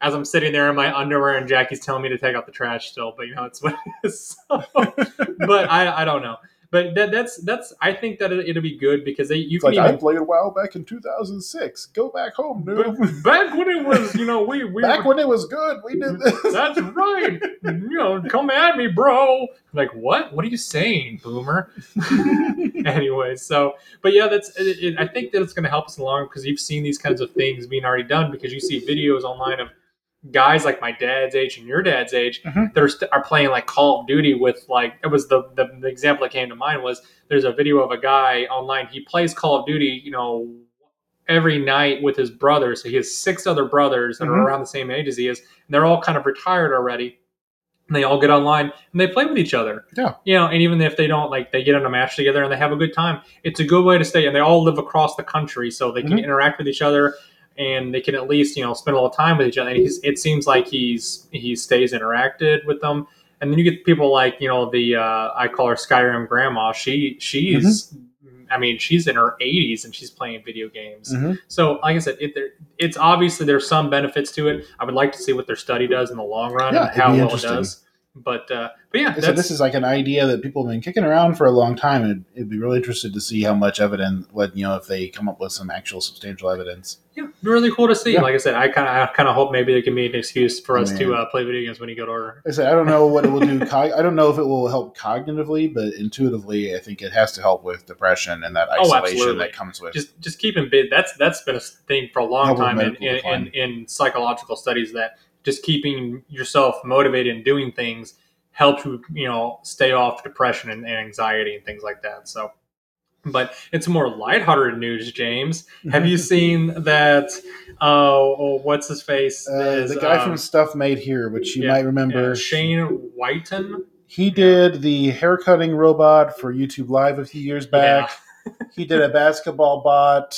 As I'm sitting there in my underwear, and Jackie's telling me to take out the trash still, but you know, it's what it is. So, but I, I don't know. But that, that's that's. I think that it, it'll be good because they you It's can like I played a while back in 2006. Go back home, dude. Back when it was, you know, we we back when it was good, we did this. That's right. You know, come at me, bro. Like, what? What are you saying, boomer? anyway, so, but yeah, that's. It, it, I think that it's going to help us along because you've seen these kinds of things being already done because you see videos online of guys like my dad's age and your dad's age Mhm. that are, st- are playing like Call of Duty with like it was the, the the example that came to mind was there's a video of a guy online he plays Call of Duty you know every night with his brothers so he has six other brothers that Mhm. are around the same age as he is and they're all kind of retired already and they all get online and they play with each other Yeah. you know and even if they don't like they get in a match together and they have a good time it's a good way to stay and they all live across the country so they can Mhm. interact with each other and they can at least you know spend a little time with each other. And he's, it seems like he's he stays interacted with them. And then you get people like you know the uh, i call her skyrim grandma. She she's i mean she's in her 80s and she's playing video games. Mhm. so like i said it, it's obviously there's some benefits to it. I would like to see what their study does in the long run Yeah, and how well it does. But uh but yeah So this is like an idea that people have been kicking around for a long time, and it'd be really interested to see how much evidence, what you know, if they come up with some actual substantial evidence. yeah, really cool to see. Yeah. Like I said, I kind of I kind of hope maybe there can be an excuse for us to uh, play video games when you go to order. I said, I don't know what it will do. cog- I don't know if it will help cognitively, but intuitively, I think it has to help with depression and that Oh, isolation absolutely. that comes with. Just just keeping bid. That's that's been a thing for a long Help time in, in, in, in psychological studies that just keeping yourself motivated and doing things helps you you know stay off depression and, and anxiety and things like that. So. But it's more lighthearted news, James. Have you seen that? Uh, oh, what's his face? Uh, Is, the guy um, from Stuff Made Here, which you yeah, might remember, uh, Shane Wighton. he did the haircutting robot for YouTube Live a few years back. he did a basketball bot.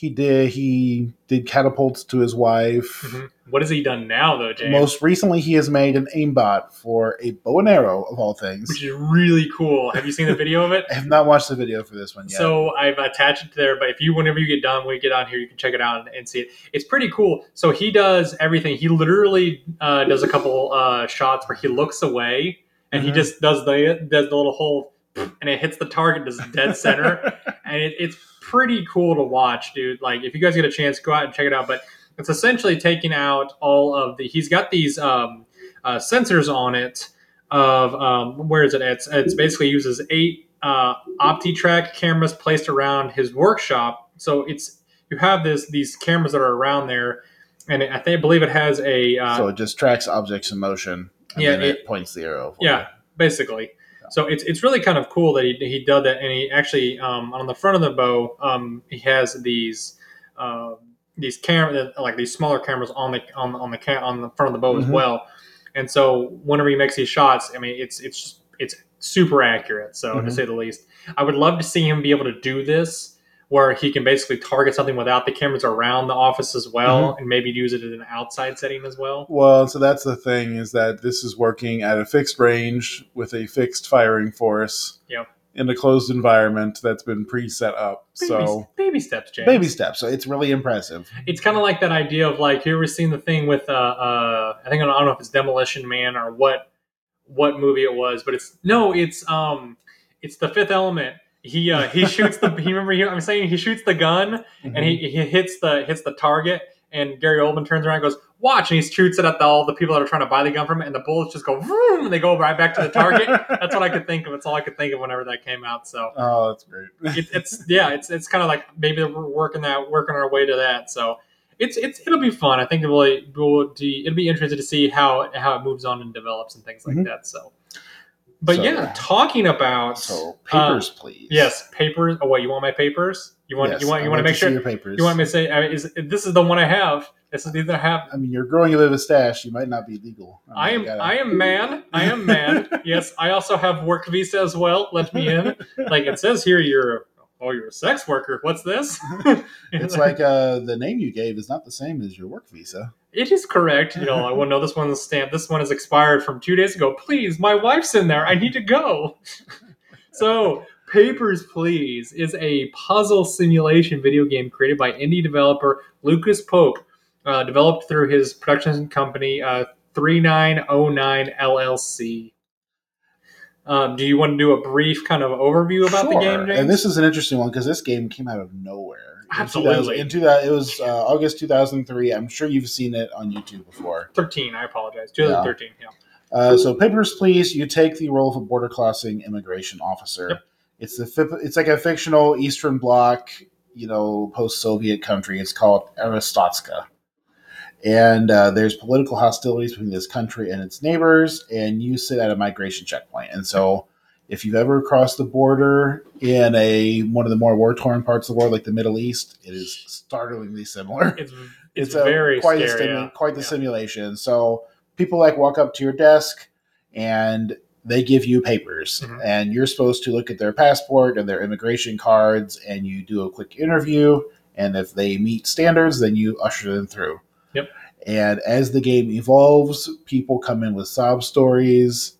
He did he did catapults to his wife. Mhm. What has he done now, though, James? Most recently, he has made an aimbot for a bow and arrow of all things. which is really cool. Have you seen the video of it? I have not watched the video for this one yet. So I've attached it there, but if you, whenever you get done, when you get on here, you can check it out and, and see it. It's pretty cool. So he does everything. He literally uh, does a couple uh, shots where he looks away and he Mhm. just does the does the little whole, and it hits the target, does dead center, and it, it's pretty cool to watch, dude. Like if you guys get a chance, go out and check it out. But it's essentially taking out all of the. He's got these um, uh, sensors on it of um, where is it? It's it's basically uses eight uh, OptiTrack cameras placed around his workshop. So it's you have this these cameras that are around there, and I think I believe it has a uh, so it just tracks objects in motion. And Yeah, then it, it- points the arrow. for Yeah, basically. So it's it's really kind of cool that he, he did that, and he actually um, on the front of the bow um, he has these uh, these camera like these smaller cameras on the on on the cam- on the front of the bow as Mhm. well, and so whenever he makes these shots, I mean it's it's it's super accurate. So to Mhm. say the least, I would love to see him be able to do this. Where he can basically target something without the cameras around the office as well, and maybe use it in an outside setting as well. Well, so that's the thing is that this is working at a fixed range with a fixed firing force. Yep. In a closed environment that's been pre-set up. Baby, So baby steps, James. Baby steps. So it's really impressive. it's kind of like that idea of like you ever seen the thing with uh, uh I think I don't know if it's Demolition Man or what what movie it was, but it's no, it's um it's the Fifth Element. He uh he shoots the he remember he, I'm saying he shoots the gun and he, he hits the hits the target and Gary Oldman turns around and goes watch and he shoots it at the, all the people that are trying to buy the gun from it and the bullets just go vroom and they go right back to the target. That's what I could think of. It's all I could think of whenever that came out. So Oh, that's great. it, it's yeah, it's it's kind of like maybe we're working that working our way to that. So it's it's it'll be fun. I think it will will be it'll be interesting to see how how it moves on and develops and things like Mhm. that. So, but So- yeah, talking about So papers, please. uh, yes, papers. Oh, what you want my papers? You want Yes, you want I you want to make sure your papers. you want me to say uh, is this is the one I have. This is the I have. I mean, you're growing a bit of a stash. You might not be legal. I mean, am gotta- I am man. I am man. yes, I also have work visa as well. Let me in. Like it says here, you're oh you're a sex worker. What's this? It's like uh, the name you gave is not the same as your work visa. It is correct. You know, I will know this one's stamped. This one is expired from two days ago. Please, my wife's in there. I need to go. so, Papers, Please is a puzzle simulation video game created by indie developer Lucas Pope, uh, developed through his production company, uh, 3909 LLC. Um, do you want to do a brief kind of overview about the game, James? And this is an interesting one because this game came out of nowhere. Absolutely. 2000 In 2000, it was uh, August 2003. I'm sure you've seen it on YouTube before. 13, I apologize. 2013, yeah. Uh, so, Papers, Please, you take the role of a border crossing immigration officer. Yep. It's the it's like a fictional Eastern Bloc, you know, post-Soviet country. It's called Arstotzka, and uh, there's political hostilities between this country and its neighbors. And you sit at a migration checkpoint, and so if you've ever crossed the border in a one of the more war-torn parts of the world, like the Middle East, it is startlingly similar It's, it's, a- very quite the scary. stimu- yeah. quite the Yeah. simulation. So people like walk up to your desk and they give you papers Mhm. and you're supposed to look at their passport and their immigration cards and you do a quick interview and if they meet standards then you usher them through. And as the game evolves, people come in with sob stories.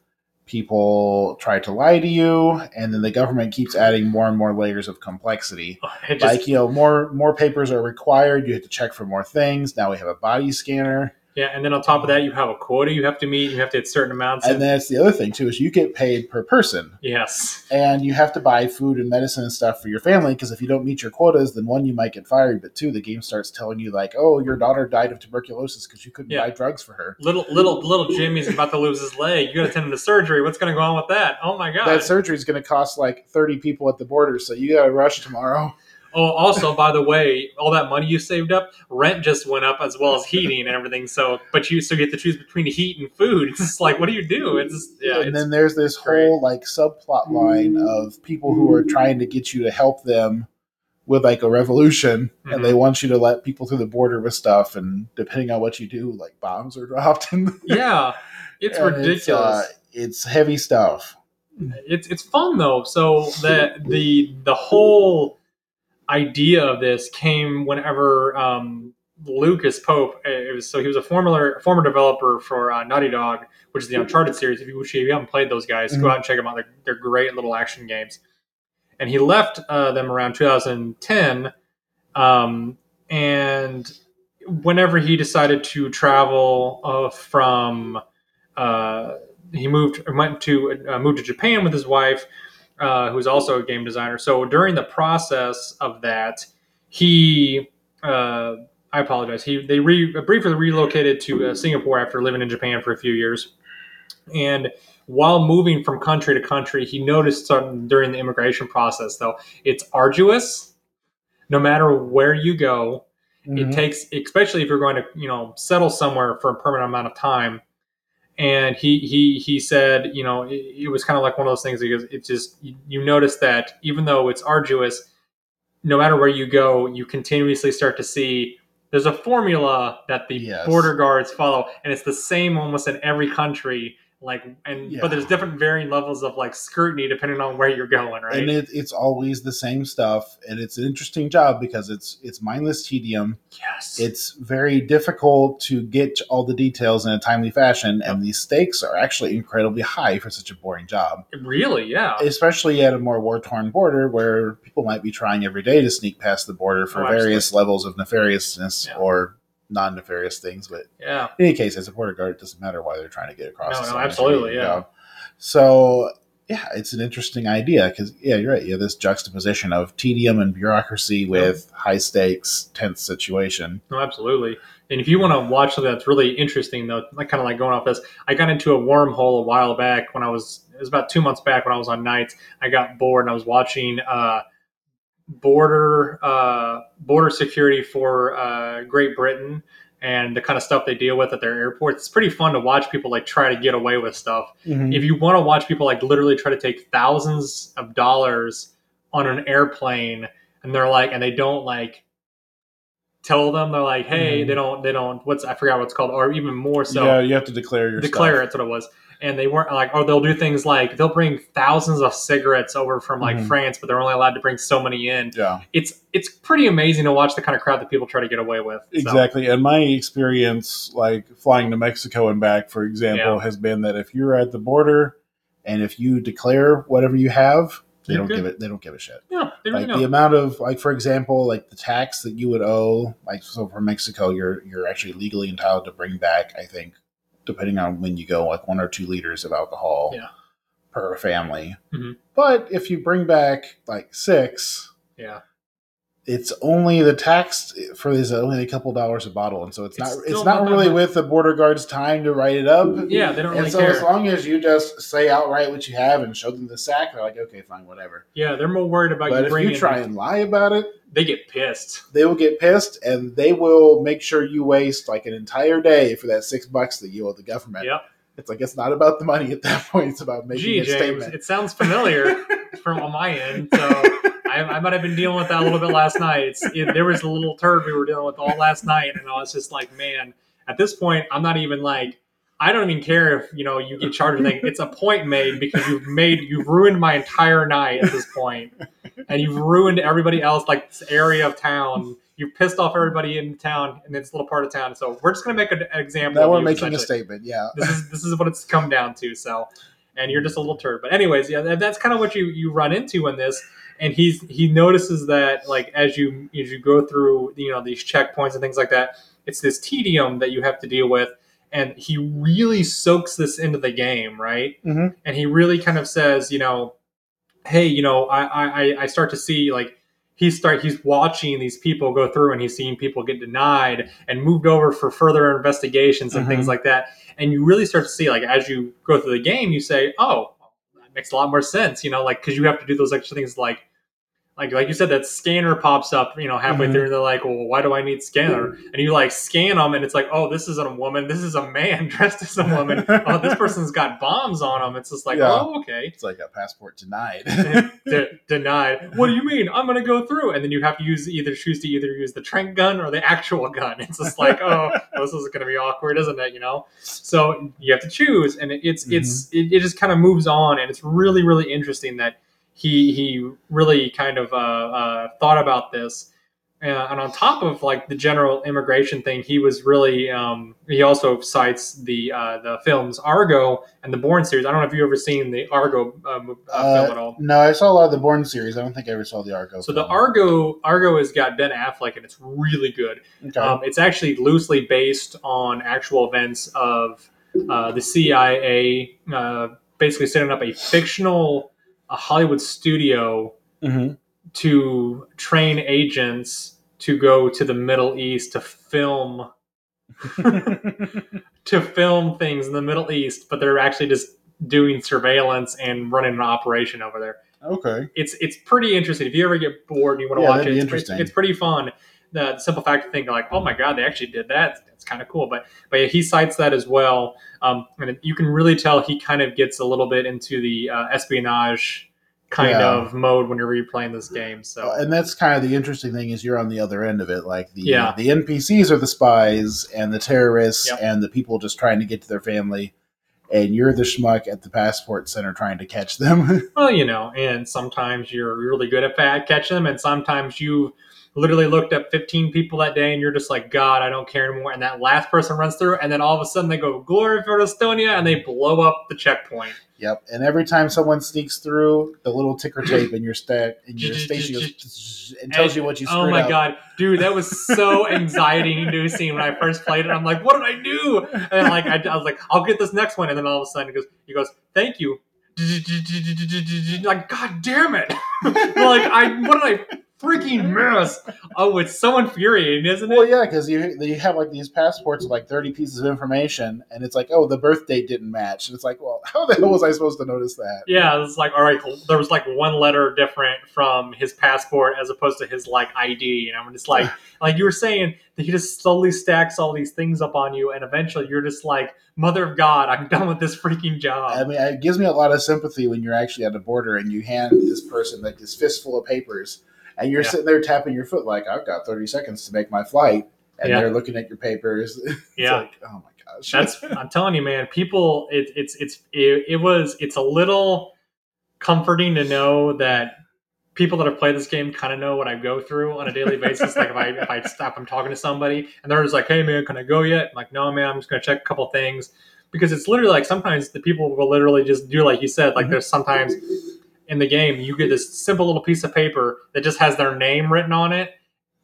People try to lie to you, and then the government keeps adding more and more layers of complexity. Just, like you know more more papers are required. You have to check for more things. Now we have a body scanner yeah, and then on top of that, you have a quota you have to meet. You have to hit certain amounts. and of, that's the other thing too is you get paid per person yes, and you have to buy food and medicine and stuff for your family because if you don't meet your quotas then one you might get fired but two the game starts telling you like oh your daughter died of tuberculosis because you couldn't Yeah. buy drugs for her little little little Jimmy's about to lose his leg. You got to send him to surgery. What's going to go on with that? Oh my god! that surgery is going to cost like 30 people at the border so you gotta rush tomorrow oh, also by the way, all that money you saved up, rent just went up as well as heating and everything. So, but you so you have to choose between heat and food. It's just like, what do you do? It's just, yeah, and it's, then there's this great. whole like subplot line of people who are trying to get you to help them with like a revolution Mhm. and they want you to let people through the border with stuff and depending on what you do like bombs are dropped and yeah, it's ridiculous. uh, it's heavy stuff it's it's fun though. So that the the whole idea of this came whenever um, Lucas Pope. It was so he was a former former developer for uh, Naughty Dog, which is the Uncharted series. If you, if you haven't played those guys, go Mhm. out and check them out. They're, they're great little action games. And he left uh, them around 2010, um, and whenever he decided to travel uh, from uh, he moved went to uh, moved to Japan with his wife, uh, who's also a game designer. So during the process of that, he uh, I apologize. He they re, briefly relocated to uh, Singapore after living in Japan for a few years, and while moving from country to country, he noticed something during the immigration process. Though it's arduous, no matter where you go, Mm-hmm. it takes especially if you're going to you know settle somewhere for a permanent amount of time and he he he said you know it, it was kind of like one of those things because it just you, you notice that even though it's arduous no matter where you go you continuously start to see there's a formula that the Yes. border guards follow and it's the same almost in every country like and Yeah. but there's different varying levels of like scrutiny depending on where you're going right? And it, it's always the same stuff and it's an interesting job because it's it's mindless tedium. Yes. It's very difficult to get all the details in a timely fashion and the stakes are actually incredibly high for such a boring job. Really? Yeah. Especially at a more war-torn border where people might be trying every day to sneak past the border for Oh, various levels of nefariousness Yeah. or non-nefarious things but yeah in any case as a border guard it doesn't matter why they're trying to get across No, no, absolutely, yeah. go. so yeah it's an interesting idea because yeah you're right you have this juxtaposition of tedium and bureaucracy with high stakes tense situation No, absolutely. And if you want to watch something that's really interesting, though, like kind of like going off this, I got into a wormhole a while back when I was it was about two months back when I was on nights. I got bored and I was watching uh, border uh, border security for uh, Great Britain and the kind of stuff they deal with at their airports. It's pretty fun to watch people like try to get away with stuff. If you want to watch people like literally try to take thousands of dollars on an airplane and they're like and they don't like tell them they're like hey Mhm. they don't they don't what's i forgot what's called or even more so yeah, you have to declare your declare stuff. it's what it was and they weren't like or they'll do things like they'll bring thousands of cigarettes over from like Mhm. france but they're only allowed to bring so many in Yeah, it's it's pretty amazing to watch the kind of crowd that people try to get away with So, exactly. And my experience, like flying to Mexico and back, for example, Yeah. has been that if you're at the border, and if you declare whatever you have they You're don't good. give it they don't give a shit yeah they really like don't. the amount of like for example like the tax that you would owe like so from mexico you're you're actually legally entitled to bring back i think depending on when you go like one or two liters of alcohol Yeah. per family Mhm. but if you bring back like six yeah it's only the tax for is only a couple dollars a bottle and so it's, It's not it's not not really with the border guards time to write it up yeah they don't and really so care as long as you just say outright what you have and show them the sack they're like okay fine whatever yeah they're more worried about but you if bringing you try and lie about it they get pissed they will get pissed and they will make sure you waste like an entire day for that six bucks that you owe the government. Yep. It's like it's not about the money at that point; it's about making Gee, a James, statement. it sounds familiar from on my end. So I, I might have been dealing with that a little bit last night. It's, it, there was a little turd we were dealing with all last night, and I was just like, man, at this point, I'm not even like, I don't even care if you know you get charged with anything. It's a point made because you've made you've ruined my entire night at this point, and you've ruined everybody else like this area of town. You've pissed off everybody in town in this little part of town. So we're just gonna make an example. of we're making a statement. Yeah, this is this is what it's come down to. So, and you're just a little turd. But anyways, yeah, that's kind of what you you run into in this. And he's he notices that like as you as you go through you know these checkpoints and things like that, it's this tedium that you have to deal with. And he really soaks this into the game, right? Mhm. And he really kind of says, you know, hey, you know, I I I start to see like he start he's watching these people go through and he's seeing people get denied and moved over for further investigations and Mhm. things like that and you really start to see like as you go through the game you say oh makes a lot more sense you know like because you have to do those extra things like like like you said that scanner pops up you know halfway Mhm. through and they're like well why do i need scanner and you like scan them and it's like oh this isn't a woman this is a man dressed as a woman oh this person's got bombs on them it's just like Yeah. oh okay it's like a passport denied. De- denied. What do you mean? I'm gonna go through, and then you have to use either choose to either use the trank gun or the actual gun. It's just like, oh, this is gonna be awkward, isn't it? You know. So you have to choose, and it, it's it's it, it just kind of moves on, and it's really really interesting that he he really kind of uh, uh, thought about this. Uh, and on top of like the general immigration thing, he was really um, he also cites the uh, the films Argo and the Bourne series. I don't know if you ever seen the Argo uh, mo- uh, Uh, film at all. no, I saw a lot of the Bourne series. I don't think I ever saw the Argo. So the. Argo Argo has got Ben Affleck and it's really good. Okay. Um, it's actually loosely based on actual events of uh, the CIA, uh, basically setting up a fictional uh, Hollywood studio Mhm. to train agents to go to the Middle East to film to film things in the Middle East, but they're actually just doing surveillance and running an operation over there. okay. It's it's pretty interesting. If you ever get bored and you want to Yeah, watch it, it's, pretty- it's pretty fun. The simple fact of thinking like, oh my god, they actually did that. It's kind of cool. But but yeah, he cites that as well, um, and you can really tell he kind of gets a little bit into the uh, espionage kind Yeah. of mode when you're replaying this game. So and that's kind of the interesting thing is you're on the other end of it. Like the Yeah. the NPCs are the spies and the terrorists Yep. and the people just trying to get to their family, and you're the schmuck at the passport center trying to catch them. Well, you know, and sometimes you're really good at catching them, and sometimes you literally looked up 15 people that day, and you're just like, God, I don't care anymore. And that last person runs through, and then all of a sudden they go, Glory for Estonia, and they blow up the checkpoint. yep. And every time someone sneaks through, the little ticker tape in your stat in your station goes and tells you what you oh screwed Oh my up. God, dude, that was so anxiety inducing when I first played it. I'm like, what did I do? And like, I, I was like, I'll get this next one, and then all of a sudden he goes, he goes, thank you. Like, God damn it! like, I what did I freaking mess. Oh, it's so infuriating, isn't it? Well, yeah, because you you have like these passports with like thirty pieces of information, and it's like, oh, the birth date didn't match, and it's like, well, how the hell was I supposed to notice that? Yeah, it's like, all right, there was like one letter different from his passport as opposed to his like ID, and I'm just like, like you were saying, that he just slowly stacks all these things up on you, and eventually you're just like, mother of God, I'm done with this freaking job. I mean, it gives me a lot of sympathy when you're actually at a border and you hand this person like this fistful of papers, and you're Yeah. sitting there tapping your foot like, I've got thirty seconds to make my flight, and Yeah. they're looking at your papers. It's Yeah. like, oh my gosh, That's I'm telling you, man. People, it, it's it's it, it was it's a little comforting to know that people that have played this game kind of know what I go through on a daily basis. like if I if I stop, I'm talking to somebody and they're just like, "Hey, man, can I go yet?" I'm like, "No, man, I'm just gonna check a couple things." Because it's literally like sometimes the people will literally just do like you said. Like Mhm. there's sometimes in the game you get this simple little piece of paper that just has their name written on it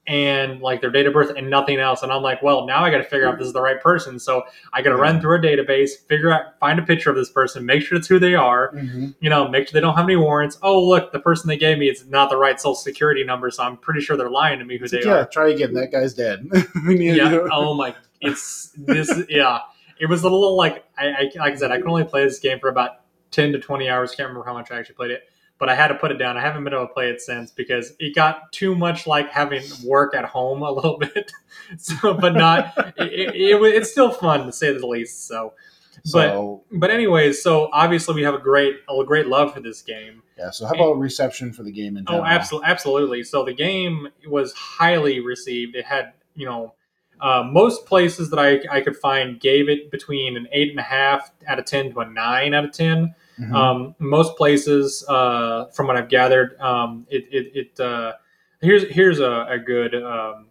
and like their date of birth and nothing else. And I'm like, well, now I got to figure out if this is the right person. So I got to run through a database, figure out, find a picture of this person, make sure it's who they are. Mhm. You know, make sure they don't have any warrants. Oh, look, the person they gave me is not the right social security number, so I'm pretty sure they're lying to me who It's they like, yeah, are. try again. That guy's dead. Yeah. Oh my, it's this. Yeah, it was a little like I, I like I said, I can only play this game for about ten to twenty hours. Can't remember how much I actually played it. But I had to put it down. I haven't been able to play it since because it got too much like having work at home a little bit. So, but not. It, it, it, it's still fun to say the least. So, but So but anyways, so obviously we have a great a great love for this game. yeah. So how about reception for the game in Oh, general? absolutely, absolutely. So the game was highly received. It had, you know, uh, most places that I, I could find gave it between an eight and a half out of ten to a nine out of 10 Mhm. Um, most places, uh, from what I've gathered, um, it it, it uh, here's here's a, a good um,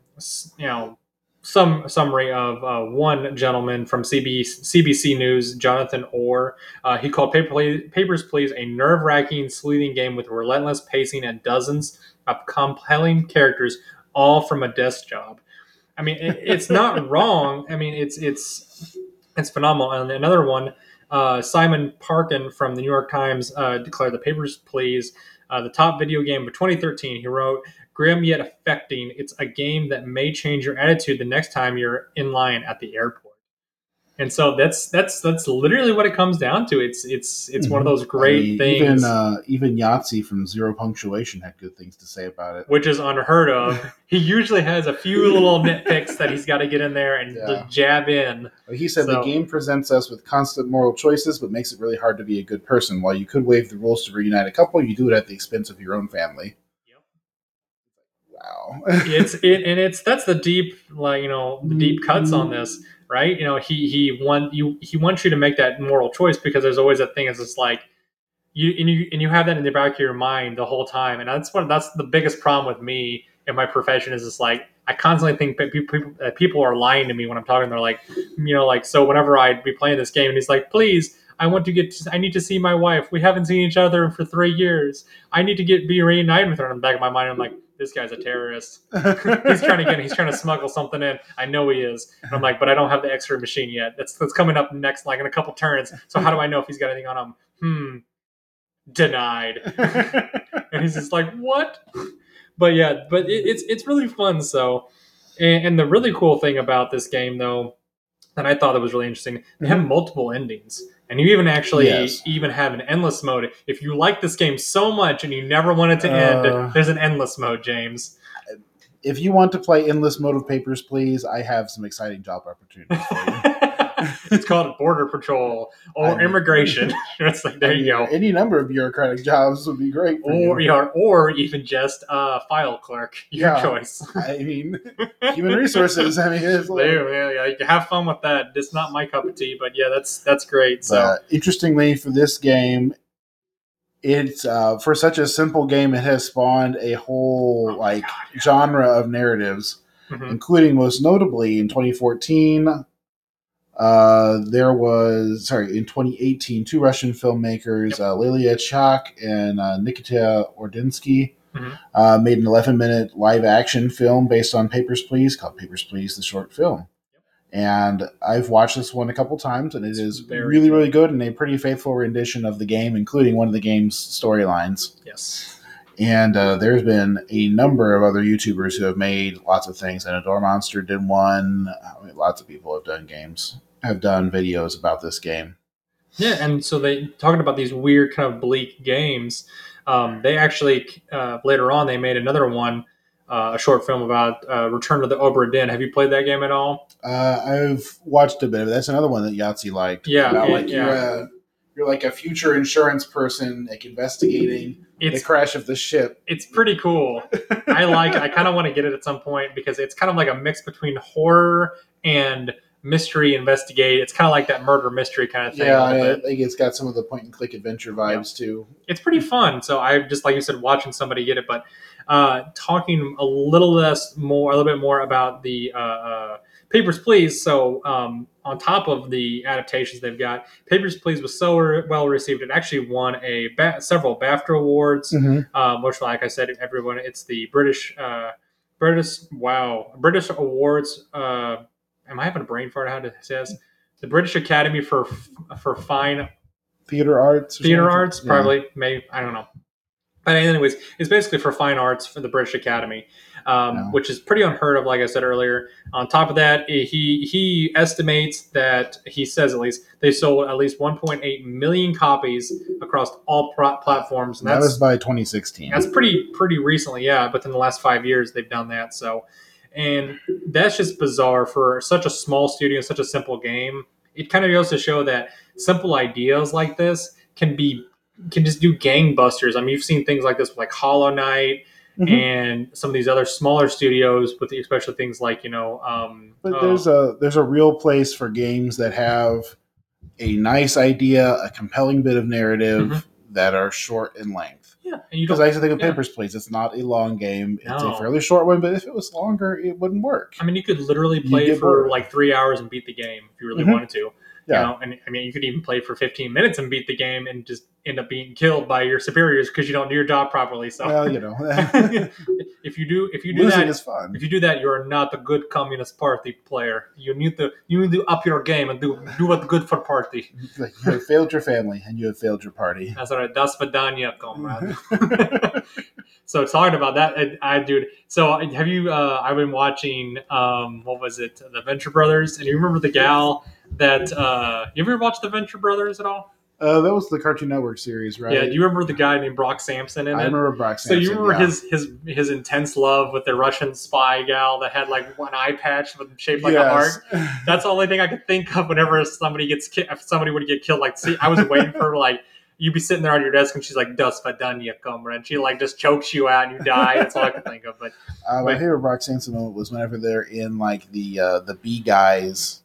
you know some summary of uh, one gentleman from CB, CBC News, Jonathan Ore. Uh, he called Paper Papers, Please a nerve wracking, sleuthing game with relentless pacing and dozens of compelling characters, all from a desk job. I mean, it, it's not wrong. I mean, it's it's it's phenomenal. And another one, uh, Simon Parkin from the New York Times uh, declared the Papers, Please uh, the top video game of 2013. He wrote, "Grim yet affecting. It's a game that may change your attitude the next time you're in line at the airport." And so that's that's that's literally what it comes down to. It's it's it's one of those great I mean, things. Even uh, even Yahtzee from Zero Punctuation had good things to say about it. which is unheard of. he usually has a few little nitpicks that he's got to get in there and Yeah. jab in. He said the game presents us with constant moral choices, but makes it really hard to be a good person. While you could waive the rules to reunite a couple, you do it at the expense of your own family. Yep. Wow. It's it, and it's that's the deep like you know the deep cuts on this, right? You know he he want you he wants you to make that moral choice because there's always that thing is just like you and you and you have that in the back of your mind the whole time, and that's what that's the biggest problem with me in my profession is just like I constantly think that people people, that people are lying to me when I'm talking. They're like, you know, like so whenever I'd be playing this game, and he's like, please. I want to get. To, I need to see my wife. We haven't seen each other for three years. I need to get be reunited with her. In the back of my mind, I'm like, this guy's a terrorist. he's trying to get. He's trying to smuggle something in. I know he is. And I'm like, but I don't have the X-ray machine yet. That's that's coming up next, like in a couple turns. So how do I know if he's got anything on him? Hmm. Denied. and he's just like, what? but yeah, but it, it's it's really fun. So, and, and the really cool thing about this game, though, that I thought that was really interesting, they have multiple endings, and you even actually Yes. even have an endless mode. If you like this game so much and you never want it to Uh. end, there's an endless mode, James. If you want to play endless mode of Papers, Please, I have some exciting job opportunities for you. it's called Border Patrol or mean- immigration. it's like there I you go. Any number of bureaucratic jobs would be great Or you. or, or even just uh, file clerk, your Yeah. choice. I mean, human resources. I mean, it's like, There, yeah, yeah, you have fun with that. It's not my cup of tea, but yeah, that's that's great. So Uh, interestingly, for this game, it's uh, for such a simple game, it has spawned a whole Oh like God, yeah. genre of narratives, Mhm. including most notably in 2014. Uh, there was sorry in 2018, two Russian filmmakers, Yep. uh, Lilia Chak and uh, Nikita Ordinsky, Mhm. uh, made an 11 minute live action film based on Papers Please called Papers Please: The Short Film. And I've watched this one a couple times, and It's very really, good. really good and a pretty faithful rendition of the game, including one of the game's storylines. yes, And uh, there's been a number of other YouTubers who have made lots of things. And Adore Monster did one. I mean, lots of people have done games, have done videos about this game. yeah, and so they talking about these weird kind of bleak games. Um, they actually uh, later on they made another one, uh, a short film about uh, Return to the Obra Dinn. Have you played that game at all? Uh, I've watched a bit of it. That's another one that Yahtzee liked. Yeah, About, it- like you're a you're like a future insurance person, like investigating It's the crash of the ship. it's pretty cool. I like. I kind of want to get it at some point because it's kind of like a mix between horror and mystery investigate. It's kind of like that murder mystery kind of thing. Yeah, I think it's got some of the point and click adventure vibes too. It's pretty fun. So I just like you said, watching somebody get it, but uh, talking a little less more, a little bit more about the uh, uh, Papers Please. So um, on top of the adaptations they've got, Papers Please was so re- well received. It actually won a ba- several BAFTA awards. Mm-hmm. um, which, like I said, everyone, it's the British, uh, British, wow, British Awards. Uh, am I having a brain fart? How it says the British Academy for for Fine Theater arts. Theater something? Arts, Yeah. probably, maybe I don't know. But anyways, it's basically for fine arts for the British Academy, um, Yeah. which is pretty unheard of. Like I said earlier. On top of that, he he estimates that he says at least they sold at least 1.8 million copies across all pro- platforms, and That was by 2016. that's pretty pretty recently, yeah. But in the last five years, they've done that. So, and that's just bizarre for such a small studio, such a simple game. It kind of goes to show that simple ideas like this can be can just do gangbusters. I mean, you've seen things like this with like Hollow Knight Mhm. and some of these other smaller studios with the, especially things like you know. Um, But uh, there's a there's a real place for games that have a nice idea, a compelling bit of narrative Mhm. that are short in length. yeah, Because. I used to think of yeah. Papers, Please. It's not a long game. It's No. a fairly short one, but if it was longer, it wouldn't work. I mean, you could literally play for bored. like three hours and beat the game if you really Mhm. wanted to. Yeah. You know, and I mean, you could even play for 15 minutes and beat the game and just end up being killed by your superiors because you don't do your job properly. So, Well, you know, if you do, if you do losing that, is fun. if you do that, you are not a good communist party player. You need to, you need to up your game and do do what's good for party. You have failed your family and you have failed your party. That's all right. Das vidanya, comrade. so talking about that, I, I dude. So have you? Uh, I've been watching. Um, what was it? The Venture Brothers. And you remember the gal that? Uh, you ever watch the Venture Brothers at all? Uh, that was the Cartoon Network series, right? Yeah. Do you remember the guy named Brock Samson in I it? I remember Brock Samson. so you Samson, remember yeah. his his his intense love with the Russian spy gal that had like one eye patch with shaped like a heart. That's the only thing I could think of whenever somebody gets ki- if somebody would get killed. Like, see, I was waiting for like you'd be sitting there on your desk and she's like, "Das vidanya, comrade," and she like just chokes you out and you die. That's all I could think of. But Uh, my favorite Brock Samson moment was whenever they're in like the uh, the B guys,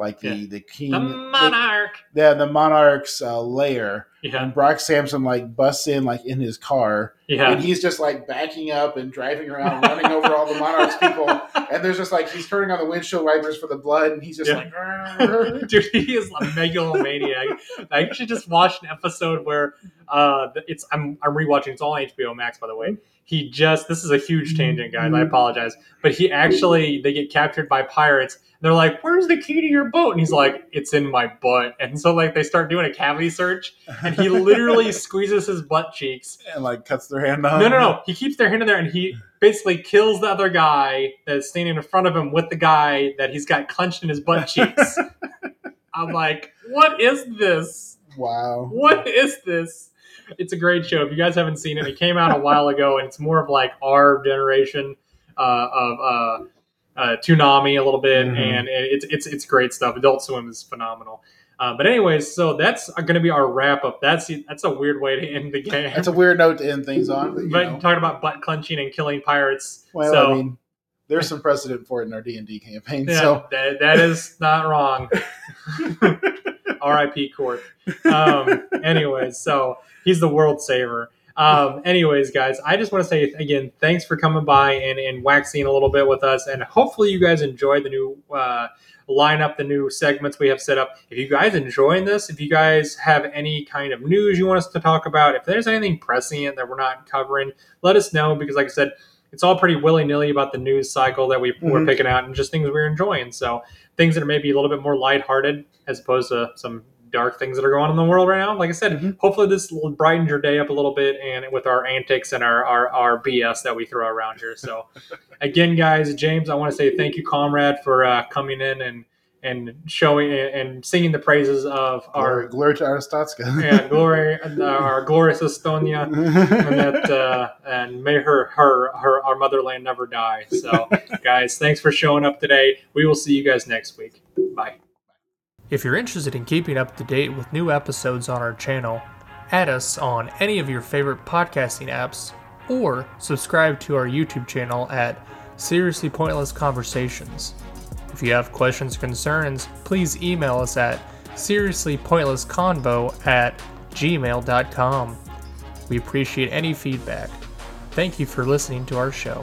like the Yeah. the king, the monarch, yeah, the monarch's uh, lair, yeah, and Brock Samson like busts in like in his car, yeah. and he's just like backing up and driving around, running over all the monarch's people, and there's just like he's turning on the windshield wipers for the blood, and he's just Yeah. like, "Arr." Dude, he is a megalomaniac. I actually just watched an episode where Uh, it's I'm I'm rewatching. It's all on HBO Max, by the way. He just this is a huge tangent, guys. I apologize, but he actually they get captured by pirates. They're like, "Where's the key to your boat?" And he's like, "It's in my butt." And so like they start doing a cavity search, and he literally squeezes his butt cheeks. and like cuts their hand off. No, no, no. He keeps their hand in there, and he basically kills the other guy that's standing in front of him with the guy that he's got clenched in his butt cheeks. I'm like, what is this? Wow. What is this? It's a great show. If you guys haven't seen it, it came out a while ago, and it's more of like our generation uh, of uh, uh, Toonami a little bit, Mhm. and it's it's it's great stuff. Adult Swim is phenomenal. Uh, but anyways, so that's going to be our wrap up. That's that's a weird way to end the game. That's a weird note to end things on. But, you but talking about butt clenching and killing pirates. well, so I mean, there's some precedent for it in our D and D campaign. yeah, So that, that is not wrong. R.I.P. Court. Um, anyways, so he's the world saver. Um, anyways, guys, I just want to say again, thanks for coming by and, and waxing a little bit with us, and hopefully you guys enjoyed the new uh, lineup, the new segments we have set up. If you guys enjoying this, if you guys have any kind of news you want us to talk about, if there's anything prescient that we're not covering, let us know because, like I said, it's all pretty willy nilly about the news cycle that we, we're Mhm. picking out and just things we're enjoying. So things that are maybe a little bit more lighthearted as opposed to some dark things that are going on in the world right now. Like I said, Mhm. hopefully this will brighten your day up a little bit and with our antics and our, our, our BS that we throw around here. So again, guys, James, I want to say thank you, comrade, for uh, coming in and, and showing and singing the praises of our our glory to Arstotzka. yeah, glory, uh, our glorious Estonia and that uh, and may her her her our motherland never die. So, guys, thanks for showing up today. We will see you guys next week. Bye. If you're interested in keeping up to date with new episodes on our channel, add us on any of your favorite podcasting apps, or subscribe to our YouTube channel at Seriously Pointless Conversations. If you have questions or concerns, please email us at seriouslypointlessconvo at gmail.com. We appreciate any feedback. Thank you for listening to our show.